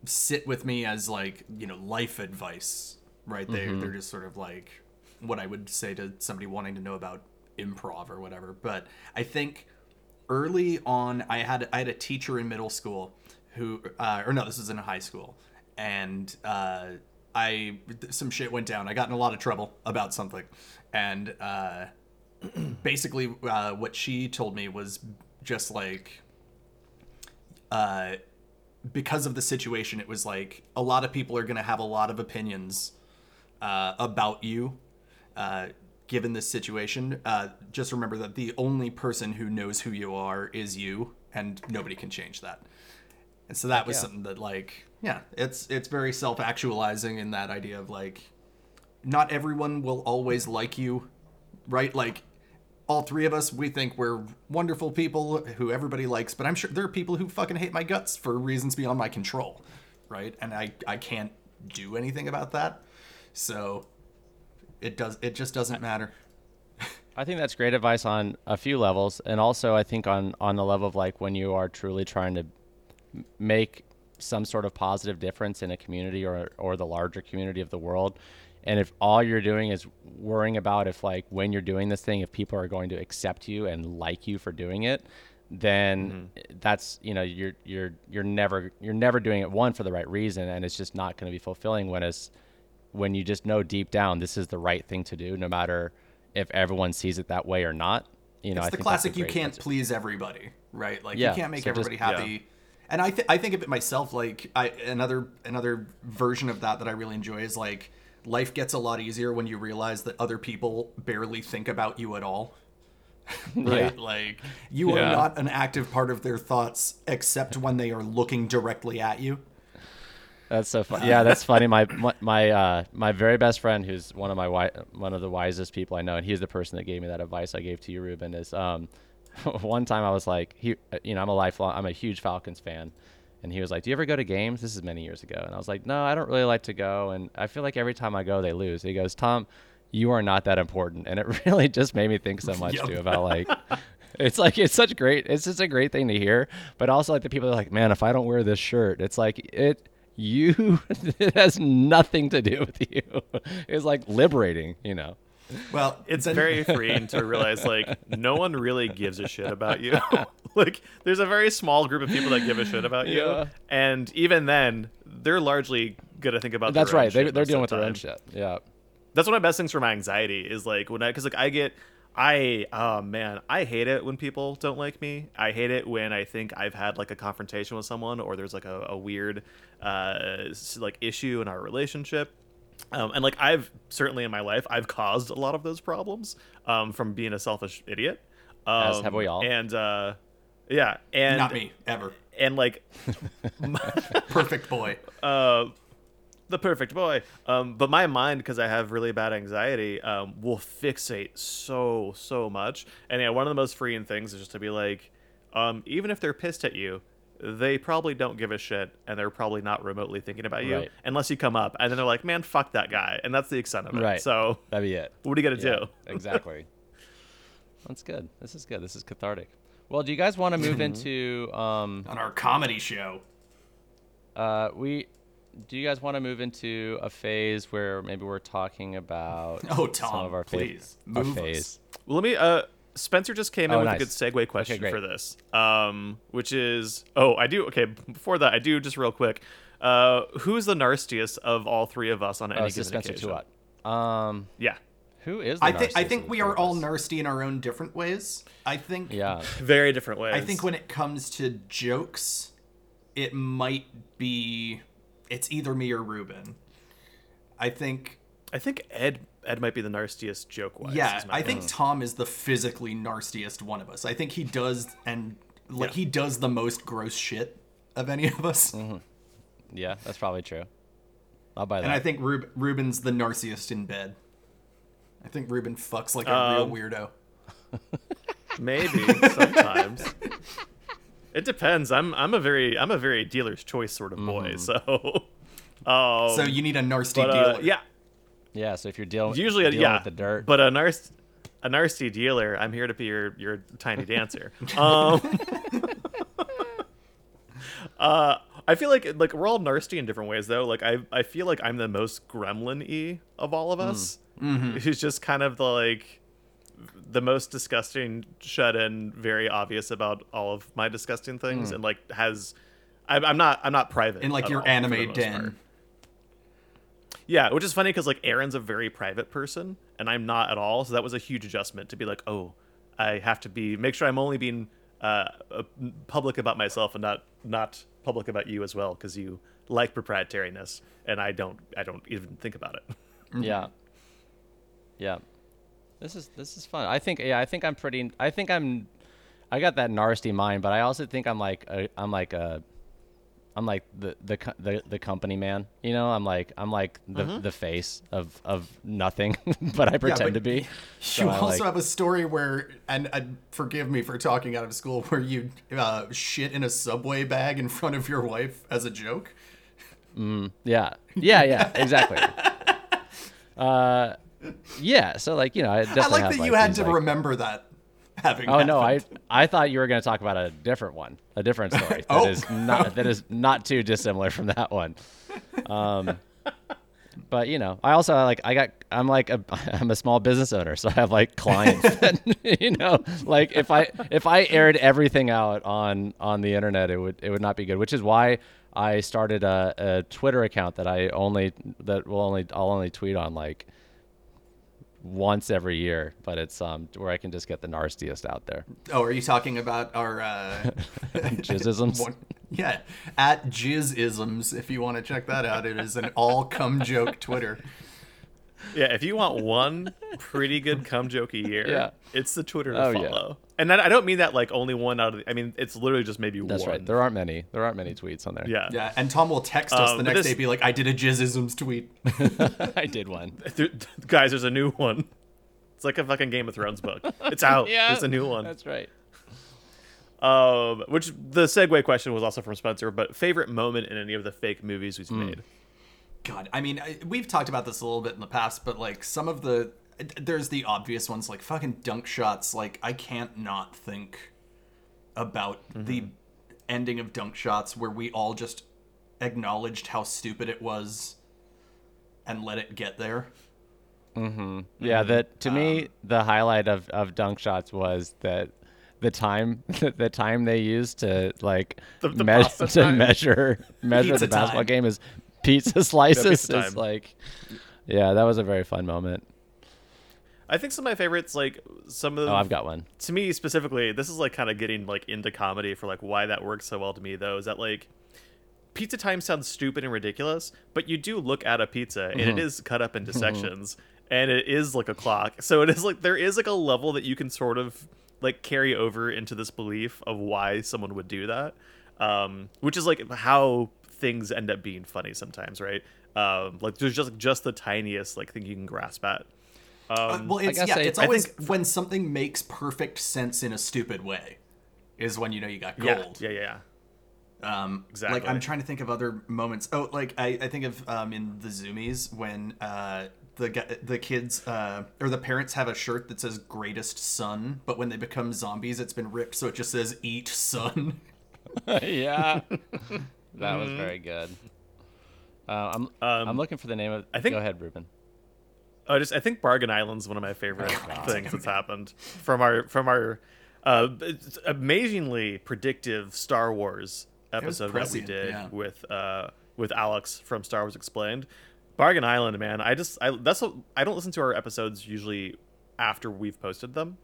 sit with me as like you know life advice, right? They they're just sort of like what I would say to somebody wanting to know about improv or whatever. But I think early on I had I had a teacher in middle school who uh, or no this was in high school and uh, I some shit went down I got in a lot of trouble about something and uh, basically uh, what she told me was just like uh, because of the situation it was like a lot of people are gonna have a lot of opinions uh, about you uh, given this situation. Uh, just remember that the only person who knows who you are is you, and nobody can change that. And so that was yeah. something that, like, yeah, it's it's very self actualizing in that idea of like, not everyone will always like you, right? Like, all three of us, we think we're wonderful people who everybody likes, but I'm sure there are people who fucking hate my guts for reasons beyond my control, right? And I I can't do anything about that. So it does it just doesn't matter. I think that's great advice on a few levels, and also I think on on the level of like when you are truly trying to make some sort of positive difference in a community or or the larger community of the world, and if all you're doing is worrying about if like when you're doing this thing, if people are going to accept you and like you for doing it, then mm-hmm. that's you know you're you're you're never you're never doing it one for the right reason, and it's just not going to be fulfilling when it's when you just know deep down this is the right thing to do, no matter if everyone sees it that way or not. You know, it's I the classic you can't message. please everybody, right? Like Yeah, you can't make so just- everybody happy. And I th- I think of it myself like I another another version of that that I really enjoy is like life gets a lot easier when you realize that other people barely think about you at all. right? Like you Yeah. are not an active part of their thoughts except when they are looking directly at you. That's so funny. Yeah, that's funny. My my my, uh, my very best friend, who's one of my wi- one of the wisest people I know, and he's the person that gave me that advice I gave to you, Ruben. Is um, one time I was like, he, uh, you know, I'm a lifelong, I'm a huge Falcons fan, and he was like, "Do you ever go to games?" This is many years ago, and I was like, "No, I don't really like to go, and I feel like every time I go, they lose." He goes, "Tom, you are not that important," and it really just made me think so much Yep. too about like. It's like it's such great. It's just a great thing to hear, but also like the people are like, man, if I don't wear this shirt, it's like it. You, it has nothing to do with you. It's like liberating, you know. Well, It's then- very freeing to realize like no one really gives a shit about you. like there's a very small group of people that give a shit about you, Yeah. and even then, they're largely gonna think about. That's their own right. They, shit they're dealing with the their own shit. Yeah. That's one of my best things for my anxiety is like when I because like I get I oh man, I hate it when people don't like me. I hate it when I think I've had like a confrontation with someone or there's like a, a weird uh like issue in our relationship. Um, and like I've certainly in my life I've caused a lot of those problems um, from being a selfish idiot. Um, As have we all. And uh, yeah, and Not me ever. And like Perfect boy. uh, the perfect boy. Um, but my mind, because I have really bad anxiety, um, will fixate so so much. And yeah, one of the most freeing things is just to be like, um, even if they're pissed at you, they probably don't give a shit, and they're probably not remotely thinking about you Right. unless you come up, and then they're like, man, fuck that guy, and that's the extent of it. Right. So That'd be it. what are you gonna Yeah, do? exactly. That's good. This is good. This is cathartic. Well, do you guys want to move into um On our comedy show. uh we do you guys want to move into a phase where maybe we're talking about Oh, some of our fav- please, our move us. phase? Well, let me. Uh, Spencer just came in Oh, with nice. a good segue question great. for this, um, which is, oh, I do. Okay, before that, I do just real quick. Uh, who's the narstiest of all three of us on any Oh, given so Spencer occasion? Tuat. Um Yeah, who is the I think I think we are all of nasty in our own different ways. I think Yeah. very different ways. I think when it comes to jokes, it might be it's either me or Ruben. I think I think Ed Ed might be the nastiest joke wise. yeah, is my I think. Tom is the physically nastiest one of us. I think he does and like Yeah. he does the most gross shit of any of us. Yeah, that's probably true. I'll buy that. And I think Rub- Ruben's the nastiest in bed. I think Ruben fucks like a Um, real weirdo. maybe sometimes. It depends. I'm I'm a very I'm a very dealer's choice sort of boy. So, um, So you need a nasty but, uh, dealer. yeah, yeah, so if you're dealing usually dealing yeah with the dirt. but a narc a nasty dealer i'm here to be your your tiny dancer. Um uh i feel like like we're all nasty in different ways though. Like i i feel like i'm the most gremlin-y of all of us. Who's just kind of the like the most disgusting shut in very obvious about all of my disgusting things and like has I'm, I'm not i'm not private in like your all, anime most den. Yeah, which is funny because like Erin's a very private person and I'm not at all, so that was a huge adjustment to be like, oh, I have to be make sure I'm only being uh, public about myself and not not public about you as well because you like proprietariness and I don't I don't even think about it. Yeah. Yeah. This is this is fun. I think yeah, I think I'm pretty I think I'm I got that nasty mind, but I also think I'm like a, I'm like a I'm like the the the the company man. You know, I'm like I'm like the the face of of nothing, but I pretend but to be. You So I, also like- have a story where, and uh, forgive me for talking out of school, where you uh, shit in a subway bag in front of your wife as a joke. Yeah. Yeah, yeah, exactly. uh yeah, so like, you know, I I like that you had to like- remember that. Having Oh no, I. I thought you were going to talk about a different one, a different story that is Oh. not that is not too dissimilar from that one. Um, but you know, I also like I got I'm like a I'm a small business owner, so I have like clients that you know, like if I if I aired everything out on on the internet, it would it would not be good. Which is why I started a, a Twitter account that I only that will only I'll only tweet on like once every year, but it's um where I can just get the nastiest out there. Oh, are you talking about our uh, Jizzisms? yeah, at Jizzisms. If you want to check that out, it is an all cum joke Twitter. Yeah, if you want one pretty good cum joke a year, Yeah. it's the Twitter to Oh, yeah. follow. And I I don't mean that like only one out of the, I mean it's literally just maybe That's one. right. There aren't many. There aren't many tweets on there. yeah. Yeah, and Tom will text us Um, the next this- day, be like, "I did a Jizzisms tweet." I did one. There- guys, there's a new one. It's like a fucking Game of Thrones book. It's out. There's a new one. That's right. Um, which the segue question was also from Spencer, but favorite moment in any of the fake movies we've made. God, I mean, I, we've talked about this a little bit in the past, but like some of the there's the obvious ones like fucking dunk shots. Like I can't not think about the ending of dunk shots where we all just acknowledged how stupid it was and let it get there. Mhm. Yeah, that to Um, me the highlight of, of dunk shots was that the time the time they used to like The- the me- pasta to time. measure measure Pizza the basketball time. game is pizza slices pizza is like yeah, that was a very fun moment. I think some of my favorites, like some of The, Oh, I've got one. to me specifically, this is like kind of getting like into comedy for like why that works so well to me though, is that like pizza time sounds stupid and ridiculous, but you do look at a pizza and it is cut up into sections and it is like a clock. So it is like there is like a level that you can sort of like carry over into this belief of why someone would do that. Um, which is like how things end up being funny sometimes, right? Um, like there's just just the tiniest like thing you can grasp at. Uh, Um, well, it's gotta yeah, say, it's I always think- when something makes perfect sense in a stupid way, is when you know you got gold. yeah, yeah, yeah. Um, Like I'm trying to think of other moments. Oh, like I, I think of um, in the Zoomies when uh, the the kids uh, or the parents have a shirt that says "Greatest Son," but when they become zombies, it's been ripped, so it just says "Eat Son." yeah, that was very good. Uh, I'm Um, I'm looking for the name of. I think- Go ahead, Ruben. Oh, just I think Bargain Island's one of my favorite things that's happened from our from our uh, amazingly predictive Star Wars episode that we did yeah. with uh, with Alex from Star Wars Explained. Bargain Island, man, I just I that's what, I don't listen to our episodes usually after we've posted them.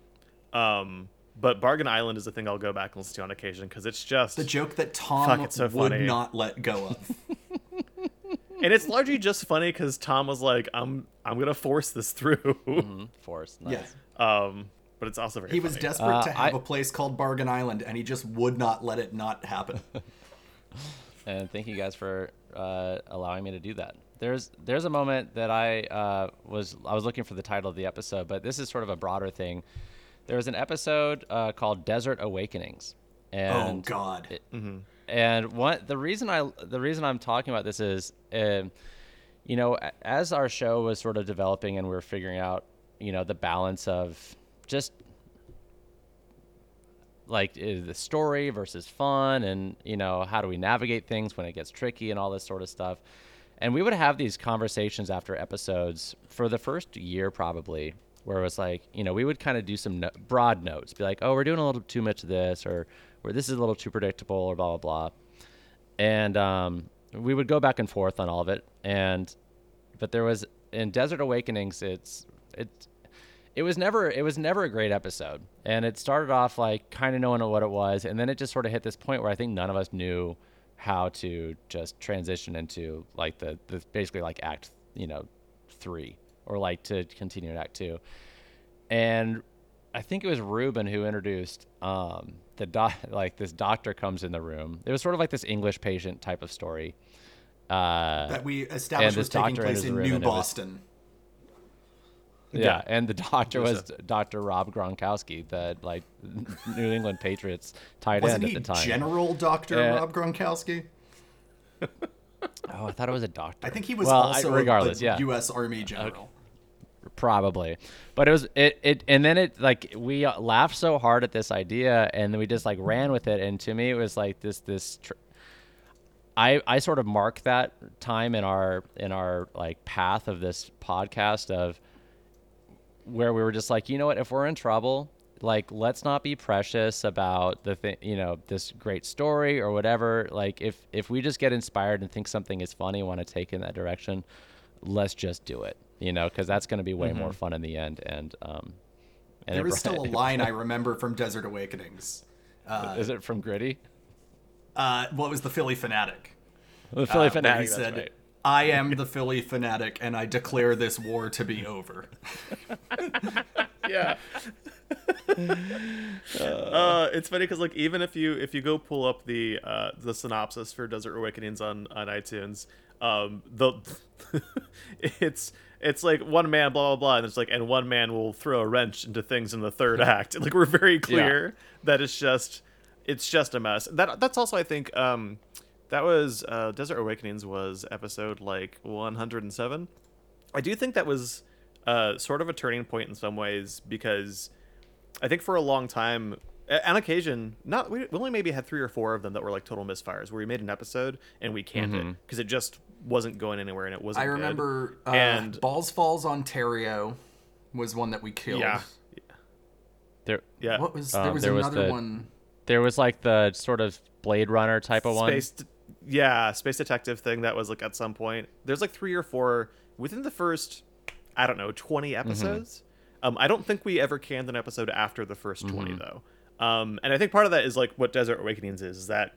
Um, but Bargain Island is a thing I'll go back and listen to on occasion because it's just The joke that Tom Fuck, so would funny. not let go of. and it's largely just funny because Tom was like, "I'm I'm gonna force this through." Mm-hmm. Force. Nice. yeah. um, but it's also very. He was desperate Uh, to have I- a place called Bargain Island, and he just would not let it not happen. and thank you guys for uh, allowing me to do that. There's there's a moment that I uh, was I was looking for the title of the episode, but this is sort of a broader thing. There was an episode uh, called Desert Awakenings, And oh and God. it- and what the reason I the reason I'm talking about this is, um, you know, as our show was sort of developing and we were figuring out, you know, the balance of just like the story versus fun and you know how do we navigate things when it gets tricky and all this sort of stuff and we would have these conversations after episodes for the first year probably where it was like you know we would kind of do some no- broad notes be like oh we're doing a little too much of this or or this is a little too predictable or blah blah blah. And um, we would go back and forth on all of it and but there was in desert awakenings it's it's it was never it was never a great episode. And it started off like kind of knowing what it was and then it just sort of hit this point where i think none of us knew how to just transition into like the, the basically like act you know three or like to continue in act two and i think it was ruben who introduced um the doc like this doctor comes in the room it was sort of like this english patient type of story uh that we established was taking place enters in New and was- Boston. Yeah, Yeah. and the doctor was There's Dr. Rob Gronkowski, the like New England Patriots tight Wasn't end at the time. General Doctor Uh, Rob Gronkowski? oh, I thought it was a doctor. I think he was well, also a- regardless, a, yeah, U.S. Army general. Probably. But it was it it and then it like we uh, laughed so hard at this idea and then we just like ran with it and to me it was like this this. Tr- I, I sort of mark that time in our in our like path of this podcast of where we were just like, you know what, if we're in trouble, like let's not be precious about the thing, you know, this great story or whatever. Like if if we just get inspired and think something is funny, want to take in that direction, let's just do it. You know, because that's going to be way more fun in the end. And um, and There was brought- still a line I remember from Desert Awakenings. is it from Gritty? Uh, what was the Phillie Phanatic? The Philly Uh, fanatic. He that's said, right. "I am the Phillie Phanatic, and I declare this war to be over." yeah. uh, it's funny because like even if you if you go pull up the uh, the synopsis for Desert Awakenings on on iTunes, um, the it's it's like one man blah blah blah, and it's like and one man will throw a wrench into things in the third act. Like we're very clear that it's just it's just a mess. That that's also I think um that was uh, Desert Awakenings was episode like 107. I do think that was uh, sort of a turning point in some ways because I think for a long time, on occasion, not we, we only maybe had three or four of them that were like total misfires where we made an episode and we canned it because it just wasn't going anywhere and it wasn't. I good. remember uh, and Balls Falls, Ontario, was one that we killed. yeah, There, yeah. What was Um, there was there was another the- one? there was like the sort of Blade Runner type of one. space, yeah, space detective thing that was like at some point. There's like three or four within the first, I don't know, 20 Mm-hmm. episodes. Um, I don't think we ever canned an episode after the 1st Mm-hmm. 20 though. Um, and I think part of that is like what Desert Awakenings is, is that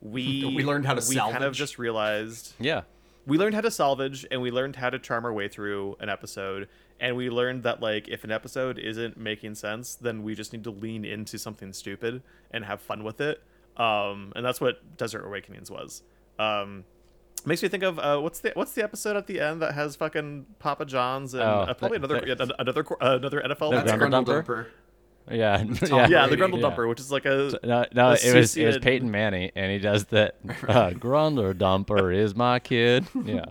we We learned how to we kind of just realized Yeah. We learned how to salvage and we learned how to charm our way through an episode and we learned that like if an episode isn't making sense then we just need to lean into something stupid and have fun with it um and that's what desert awakenings was um makes me think of uh what's the what's the episode at the end that has fucking papa john's and Oh, uh, probably the- another the- yeah, another uh, another nfl The That's Grundle Grundle Dumper? Dumper. Yeah. Tom yeah the Brady. grundle Yeah. dumper which is like a No, no, a it was it was suicided- Peyton Manning, and he does that. Uh, Grundler Dumper is my kid. Yeah.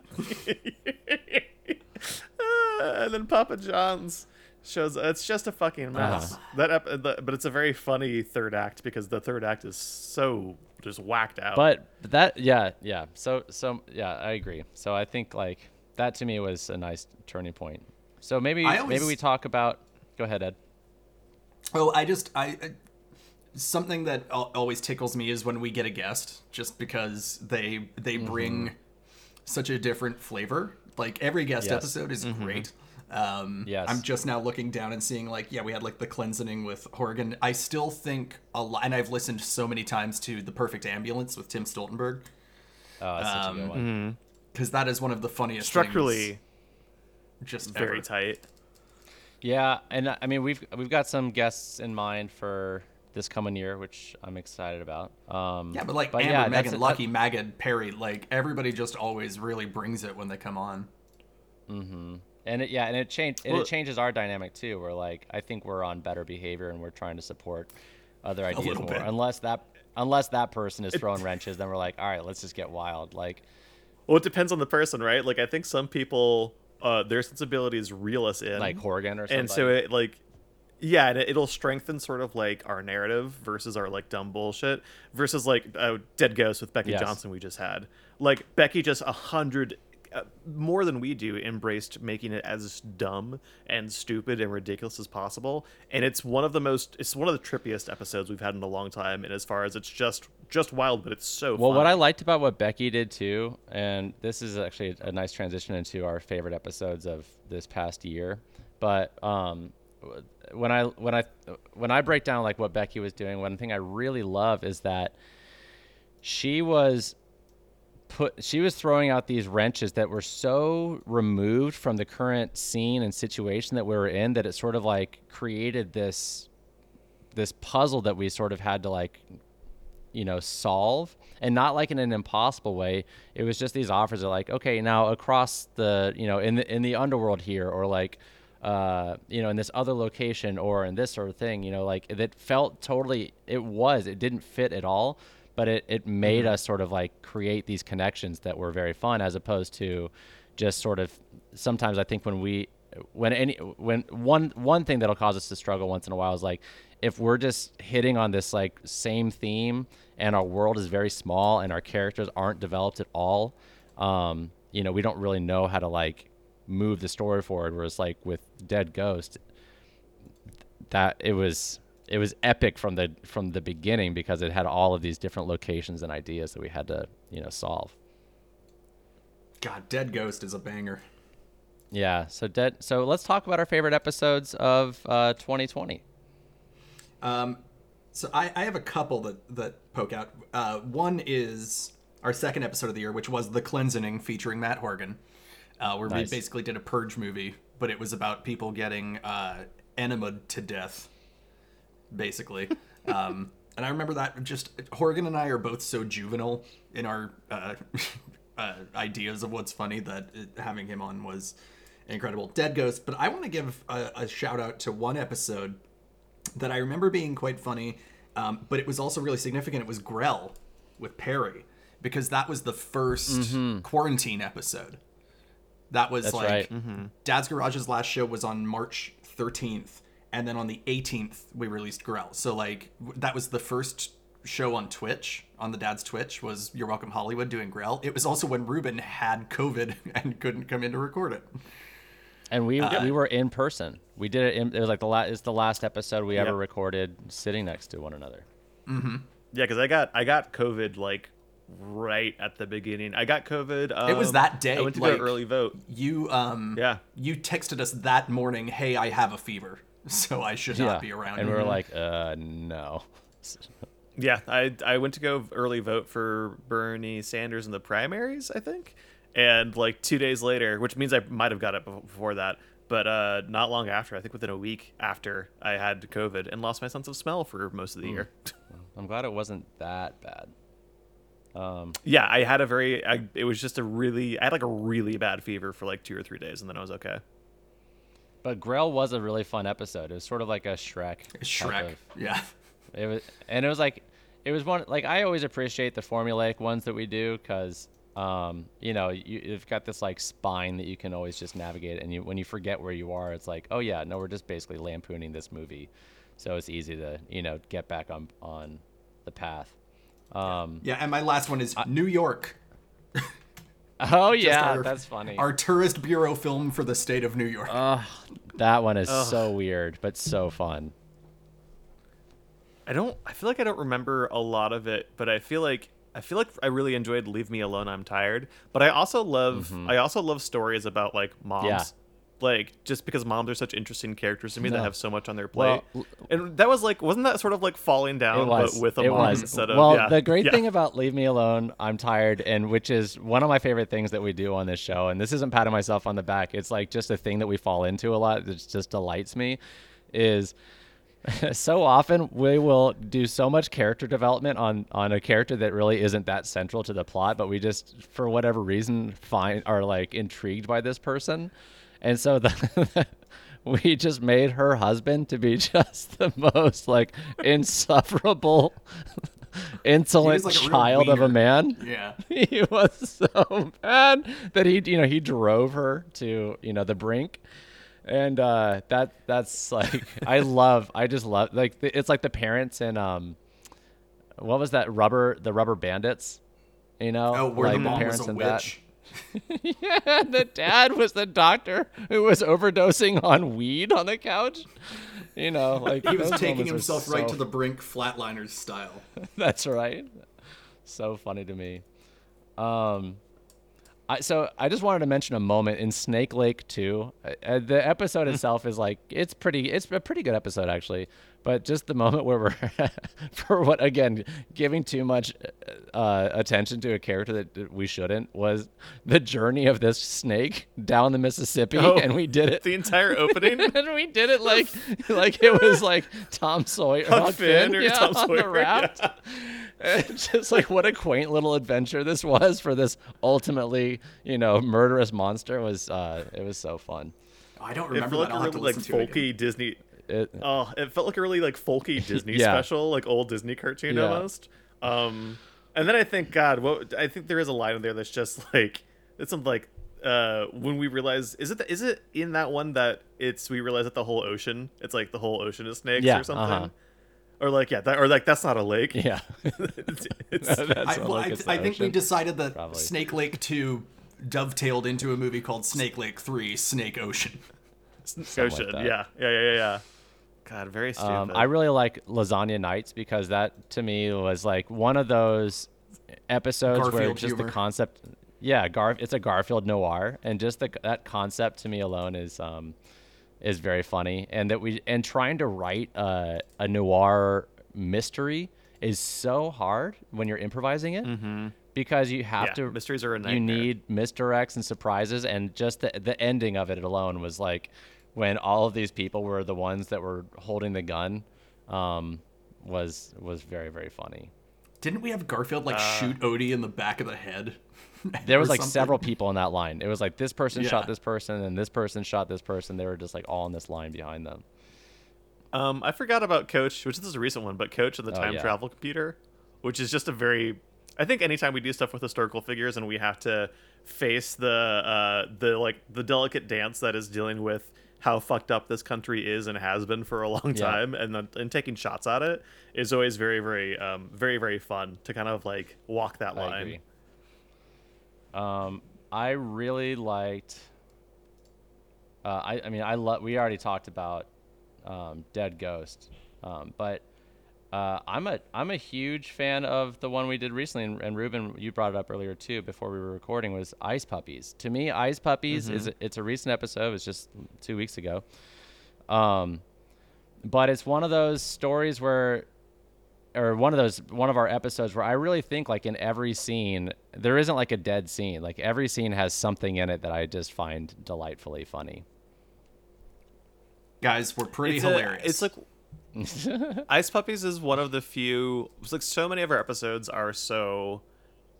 Uh, and then Papa John's shows. It's just a fucking mess. Uh-huh. That, ep- the, but it's a very funny third act because the third act is so just whacked out. But that, yeah, yeah. So, so yeah, I agree. So I think like that to me was a nice turning point. So maybe I maybe we talk about. Go ahead, Ed. Oh, I just I, I something that always tickles me is when we get a guest, just because they they Mm-hmm. bring such a different flavor. Like every guest Yes. episode is great. Um, Yes. I'm just now looking down and seeing like yeah, we had like the cleansing with Horgan. I still think a lot, and I've listened so many times to the Perfect Ambulance with Tim Stoltenberg Oh, that's such a good Um, one. because that is one of the funniest structurally things just very ever. tight. Yeah, and I mean we've we've got some guests in mind for this coming year, which I'm excited about. Um, Yeah, but like but Amber, yeah, Megan, a- that- Lucky, Maggot, Perry, like everybody just always really brings it when they come on. Mm-hmm. And it, yeah, and it change and Well- it changes our dynamic too. We're like, I think we're on better behavior, and we're trying to support other ideas more. bit. Unless that unless that person is throwing wrenches, then we're like, all right, let's just get wild. Like, Well, it depends on the person, right? Like I think some people, uh, their sensibilities reel us in, like Horgan or something. and so it like yeah and it- it'll strengthen sort of like our narrative versus our like dumb bullshit versus like uh, dead ghost with becky Yes. johnson we just had like becky just a hundred uh, more than we do embraced making it as dumb and stupid and ridiculous as possible and it's one of the most it's one of the trippiest episodes we've had in a long time and as far as it's just just wild but it's so Well, what. I liked about what Becky did too, and this is actually a nice transition into our favorite episodes of this past year. But um, when I when I when I break down like what Becky was doing, one thing I really love is that she was put she was throwing out these wrenches that were so removed from the current scene and situation that we were in that it sort of like created this this puzzle that we sort of had to like you know solve. And not like in an impossible way. It was just these offers are like okay now across the you know in the in the underworld here or like uh you know in this other location or in this sort of thing you know like it felt totally it was it didn't fit at all but it it made us sort of like create these connections that were very fun as opposed to just sort of sometimes i think when we when any when one one thing that'll cause us to struggle once in a while is like if we're just hitting on this like same theme and our world is very small and our characters aren't developed at all um you know we don't really know how to like move the story forward. Whereas like with dead ghost that it was it was epic from the from the beginning because it had all of these different locations and ideas that we had to you know solve God, Dead Ghost is a banger. yeah so dead so let's talk about our favorite episodes of uh 2020 Um, so I, I have a couple that that poke out. Uh, one is our second episode of the year, which was the cleansing featuring Matt Horgan, uh, where Nice. we basically did a purge movie, but it was about people getting uh, enemaed to death, basically. um, and I remember that just Horgan and I are both so juvenile in our uh, uh, ideas of what's funny that it, having him on was incredible. Dead Ghost, but I want to give a, a shout out to one episode that I remember being quite funny, um, but it was also really significant. It was Grell with Perry because that was the 1st quarantine episode. That was That's like right. Dad's Garage's last show was on March 13th, and then on the 18th we released Grell. So like that was the first show on Twitch on the Dad's Twitch was You're Welcome Hollywood doing Grell. It was also when Ruben had COVID and couldn't come in to record it. and we we were in person we did it in, it was like the last it's the last episode we ever recorded sitting next to one another Mm-hmm. Yeah, because I got I got COVID like right at the beginning. I got COVID. Um, It was that day, I went to like- go early vote. You um Yeah. you texted us that morning, "Hey, I have a fever." So I should not be around. And we were like, uh, no. Yeah, I I went to go early vote for Bernie Sanders in the primaries, I think, and like two days later, which means I might have got it before that, but uh, not long after, I think within a week after, I had COVID and lost my sense of smell for most of the year. I'm glad it wasn't that bad. Um, yeah, I had a very, I, it was just a really, I had like a really bad fever for like two or three days, and then I was okay. But Grail was a really fun episode. It was sort of like a Shrek. Shrek. of- Yeah. It was, and it was like, it was one like I always appreciate the formulaic ones that we do because, um, you know, you, you've got this like spine that you can always just navigate, and you when you forget where you are, it's like, oh yeah, no, we're just basically lampooning this movie, so it's easy to you know get back on on the path. Um, Yeah, and my last one is New York. oh yeah, our- that's funny. Our tourist bureau film for the state of New York. that one is so weird, but so fun. I don't, I feel like I don't remember a lot of it, but I feel like, I feel like I really enjoyed Leave Me Alone, I'm Tired. But I also love, I also love stories about like moms. Mm-hmm. Yeah. Like just because moms are such interesting characters to me that have so much on their plate, Well, and that was like, wasn't that sort of like falling down, was. but with a mom was. instead of well, yeah, the great yeah. thing about Leave Me Alone, I'm tired, and which is one of my favorite things that we do on this show. And this isn't patting myself on the back. It's like just a thing that we fall into a lot that just delights me. Is so often we will do so much character development on on a character that really isn't that central to the plot, but we just for whatever reason find are like intrigued by this person, and so the. We just made her husband to be just the most like insufferable, insolent like child of a man. yeah. He was so bad that he, you know, he drove her to, you know, the brink, and uh, that that's like I love, I just love like it's like the parents in um, what was that rubber the rubber bandits, you know, Oh, where like the mom was parents a in that. Yeah, the dad was the doctor who was overdosing on weed on the couch. You know, like He was taking himself right to the brink, flatliners style. That's right. So funny to me. Um, I so I just wanted to mention a moment in Snake Lake 2. Uh, uh, the episode itself is like it's pretty. It's a pretty good episode actually. But just the moment where we're, for what again, giving too much uh, attention to a character that- we shouldn't was the journey of this snake down the Mississippi, Oh, and we did it the entire opening. and we did it like like it was like Tom Sawyer Huck Huck Finn Finn, or yeah, Tom on the raft. It's just like what a quaint little adventure this was for this ultimately, you know, murderous monster was uh it was so fun. I don't remember. it remember felt that. like a really like listen it folky Disney. It, Oh, it felt like a really like folky Disney Yeah. special, like old Disney cartoon Yeah. almost. Um, and then I think God, what I think there is a line in there that's just like it's something like uh when we realize is it the, is it in that one that it's we realize that the whole ocean it's like the whole ocean is snakes Yeah, or something uh-huh. Or like yeah that or like that's not a lake yeah. it's, it's, That's I, well, I, I think we decided that Probably. Snake Lake 2 dovetailed into a movie called Snake Lake 3 Snake Ocean. ocean that. yeah yeah yeah yeah yeah God very stupid Um, I really like Lasagna Nights because that to me was like one of those episodes where Garfield just humor. the concept, yeah, Gar, it's a Garfield noir, and just the that concept to me alone is um is very funny, and that we and trying to write a, a noir mystery is so hard when you're improvising it because you have Yeah, to mysteries are a you need misdirects and surprises and just the the ending of it alone was like when all of these people were the ones that were holding the gun um was was very very funny. Didn't we have Garfield like shoot Odie in the back of the head? there was like something? several people in that line it was like this person shot this person and this person shot this person they were just like all in this line behind them Um, I forgot about Coach, which this is a recent one, but Coach and the Oh, time yeah. travel computer, which is just a very. I think anytime we do stuff with historical figures and we have to face the uh, the like the delicate dance that is dealing with how fucked up this country is and has been for a long Yeah. time, and then and taking shots at it is always very very um, very very fun to kind of like walk that I line. agree. Um, I really liked. Uh, I I mean I love. We already talked about um, Dead Ghost, um, but Uh, I'm a I'm a huge fan of the one we did recently, and, and Ruben, you brought it up earlier too before we were recording. Was Ice Puppies? To me, Ice Puppies is it's a recent episode. It was just two weeks ago. Um, but it's one of those stories where, or one of those one of our episodes where I really think like in every scene there isn't like a dead scene. Like every scene has something in it that I just find delightfully funny. Guys, we're pretty it's a- hilarious. it's like Ice Puppies is one of the few. It's like so many of our episodes are so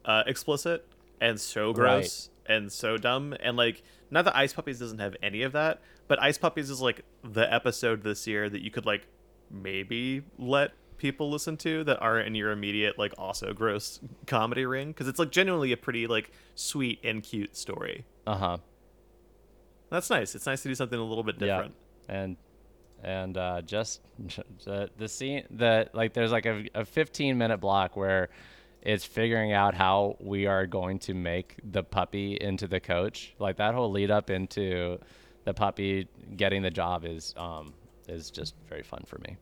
uh, explicit and so gross and so dumb, and like not that Ice Puppies doesn't have any of that, but Ice Puppies is like the episode this year that you could like maybe let people listen to that aren't in your immediate like also gross comedy ring because it's like genuinely a pretty like sweet and cute story. Uh huh. That's nice. It's nice to do something a little bit different. Yeah, and and uh, just the the scene that like there's like a, a 15 minute block where it's figuring out how we are going to make the puppy into the coach. Like that whole lead up into the puppy getting the job is um is just very fun for me.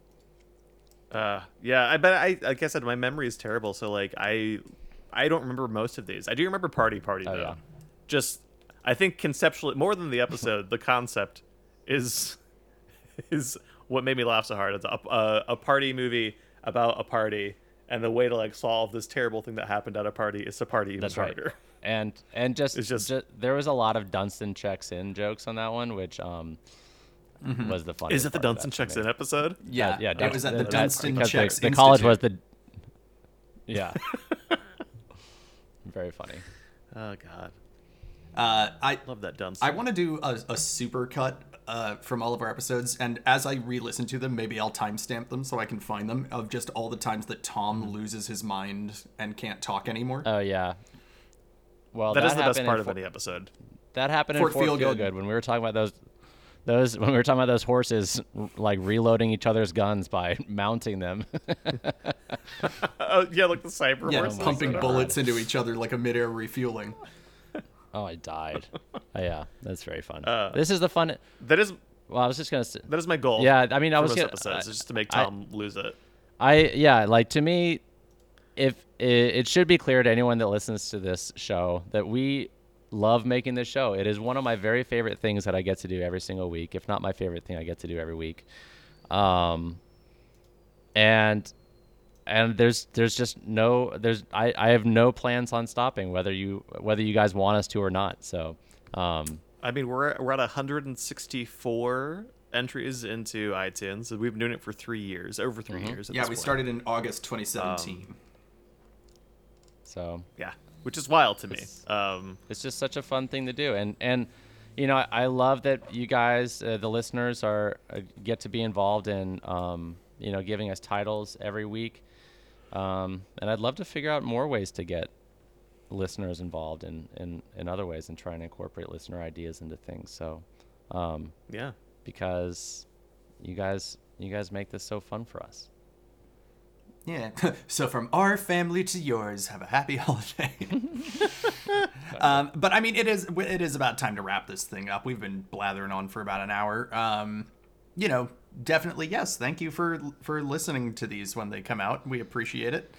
Uh, yeah, I bet I like I said, my memory is terrible. So like I, I don't remember most of these. I do remember Party Party Oh, though. yeah. Just I think conceptually more than the episode, the concept is is what made me laugh so hard. It's a, a, a party movie about a party, and the way to like solve this terrible thing that happened at a party is to party even That's right. harder. And and just, It's just- ju- there was a lot of Dunston checks in jokes on that one, which um was the fun. Is it the Dunston checks in episode? yeah, yeah, It was at the Dunston- Dunston because the- Checks the, college was the yeah. Very funny. Oh god, Uh, I love that Dunston. I want to do a, a super cut uh, from all of our episodes, and as I re-listen to them, maybe I'll timestamp them so I can find them of just all the times that Tom Mm-hmm. loses his mind and can't talk anymore. Oh yeah. Well, that is the best happened in part of Fo- any episode. That happened Fort in Fort Feelgood. Feelgood when we were talking about those, those when we were talking about those horses like reloading each other's guns by mounting them. Oh yeah, like the cyber yeah, horses. pumping bullets into each other like a midair refueling. oh, I died. oh, yeah, that's very fun. Uh, this is the fun. That is Well, I was just gonna. Say, that is my goal. Yeah, I mean, I was gonna- episodes I- just to make I- Tom lose it. I yeah, like to me, if it, it should be clear to anyone that listens to this show that we love making this show. It is one of my very favorite things that I get to do every single week, if not my favorite thing I get to do every week. Um, and and there's there's just no there's I, I have no plans on stopping whether you whether you guys want us to or not. So um, I mean, we're we're at 164 entries into iTunes. So we've been doing it for three years, over 3 Mm-hmm. years. Yeah, we point. started in August 2017. so Yeah, which is wild to me. It's- Um, it's just such a fun thing to do. And and you know i, love that you guys uh, the listeners are uh, get to be involved in um, you know giving us titles every week. Um, and i'd love to figure out more ways to get listeners involved in, in, in other ways and try and incorporate listener ideas into things. So um, yeah, because you guys you guys make this so fun for us Yeah. so from our family to yours, have a happy holiday. um, but I mean, it is it is about time to wrap this thing up. We've been blathering on for about an hour. Um, you know, definitely yes. Thank you for for listening to these when they come out. We appreciate it.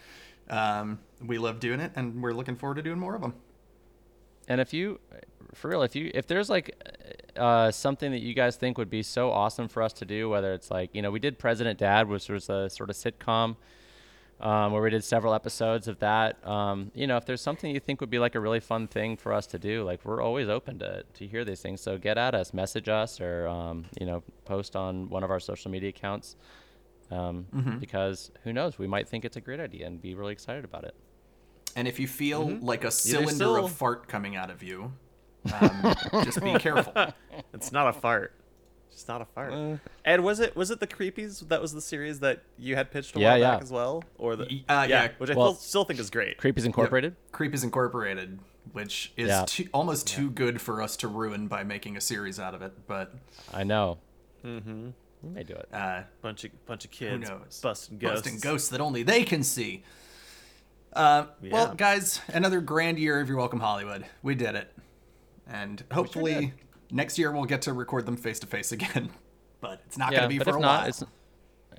Um, we love doing it, and we're looking forward to doing more of them. And if you, for real, if you if there's like uh, something that you guys think would be so awesome for us to do, whether it's like you know we did President Dad, which was a sort of sitcom um, where we did several episodes of that. Um, you know, if there's something you think would be like a really fun thing for us to do, like we're always open to to hear these things. So get at us, message us, or um, you know, post on one of our social media accounts. Um, Because who knows, we might think it's a great idea and be really excited about it. And if you feel Mm-hmm. like a cylinder still- of fart coming out of you, um, just be careful. it's not a fart. It's not a fart. and was it was it the Creepies that was the series that you had pitched a Yeah, while yeah. back as well, or the uh, yeah. which I Well- still, still think is great. Creepies Incorporated. Creep is Incorporated, which is Yeah. too, almost too good for us to ruin by making a series out of it. But I know. Mm-hmm. We may do it. uh, bunch of bunch of kids knows? busting ghosts. busting ghosts that only they can see. Uh, Well, guys, another grand year of You're Welcome Hollywood. We did it, and hopefully next year we'll get to record them face to face again. But it's not yeah, going to be but for if a not, while. it's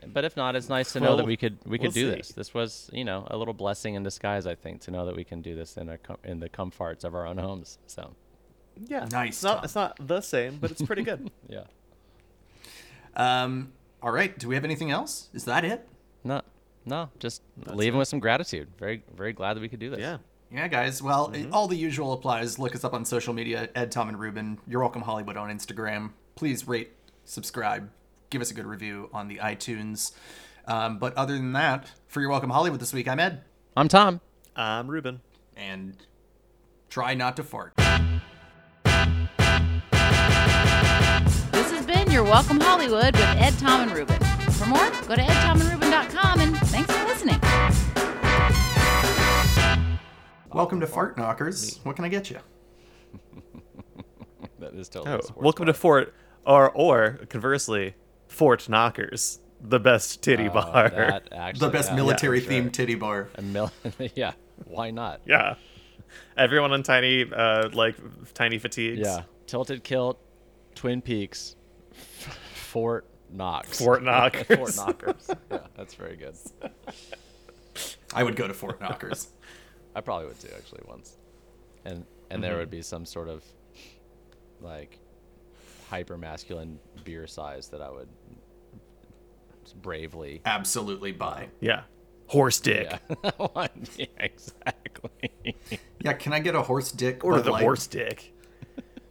but if not, it's nice to know that we could we could we'll do see. this. This was you know a little blessing in disguise, I think, to know that we can do this in a com- in the comforts of our own homes. So Yeah. Nice, It's not, it's not the same, but it's pretty good. yeah, Um, all right. Do we have anything else? Is that it? no, no, just leaving with some gratitude. Very very glad that we could do this. yeah. Yeah, guys. Well, all the usual applies. Look us up on social media, Ed, Tom, and Ruben. You're welcome Hollywood on Instagram. Please rate, subscribe, give us a good review on the iTunes. Um, but other than that, for You're Welcome Hollywood this week, I'm Ed, I'm Tom. I'm Ruben. and try not to fart. This has been You're Welcome Hollywood with Ed, Tom, and Ruben. For more, go to edtomandruben.com and thanks for Welcome to Fart Knockers. What can I get you? That is totally. Oh, a sports welcome to. Fort, or or conversely, Fort Knockers, the best titty Oh, bar. that actually, The best yeah, military for themed sure. titty bar. A mil- yeah, why not? Yeah. Everyone on tiny, uh, like tiny fatigues. Yeah, tilted kilt, Twin Peaks, Fort Knox. Fort Knockers. Fort Knockers. Yeah, that's very good. I would go to Fort Knockers. I probably would too, actually, once. And and there mm-hmm. would be some sort of like hyper masculine beer size that I would bravely. Absolutely buy. Yeah. Horse dick. Yeah, yeah exactly. Yeah, can I get a horse dick? Order Bud the Light? horse dick.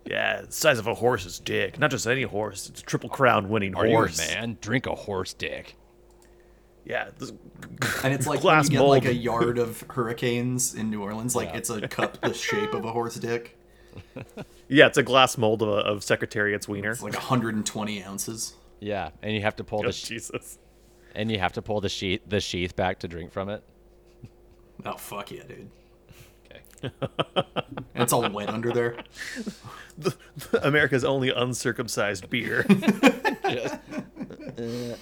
Yeah, the size of a horse's dick. Not just any horse. It's a triple crown winning Are you a horse. man? Drink a horse dick. Yeah. this- And it's like glass when you get mold. like a yard of hurricanes in New Orleans, like Yeah. it's a cup the shape of a horse dick. yeah, it's a glass mold of, a, of Secretariat's wiener. It's like 120 ounces. Yeah, and you have to pull Oh, the sh- Jesus. and you have to pull the sheath the sheath back to drink from it. Oh fuck yeah, dude! Okay. And it's all wet under there. America's only uncircumcised beer. Just-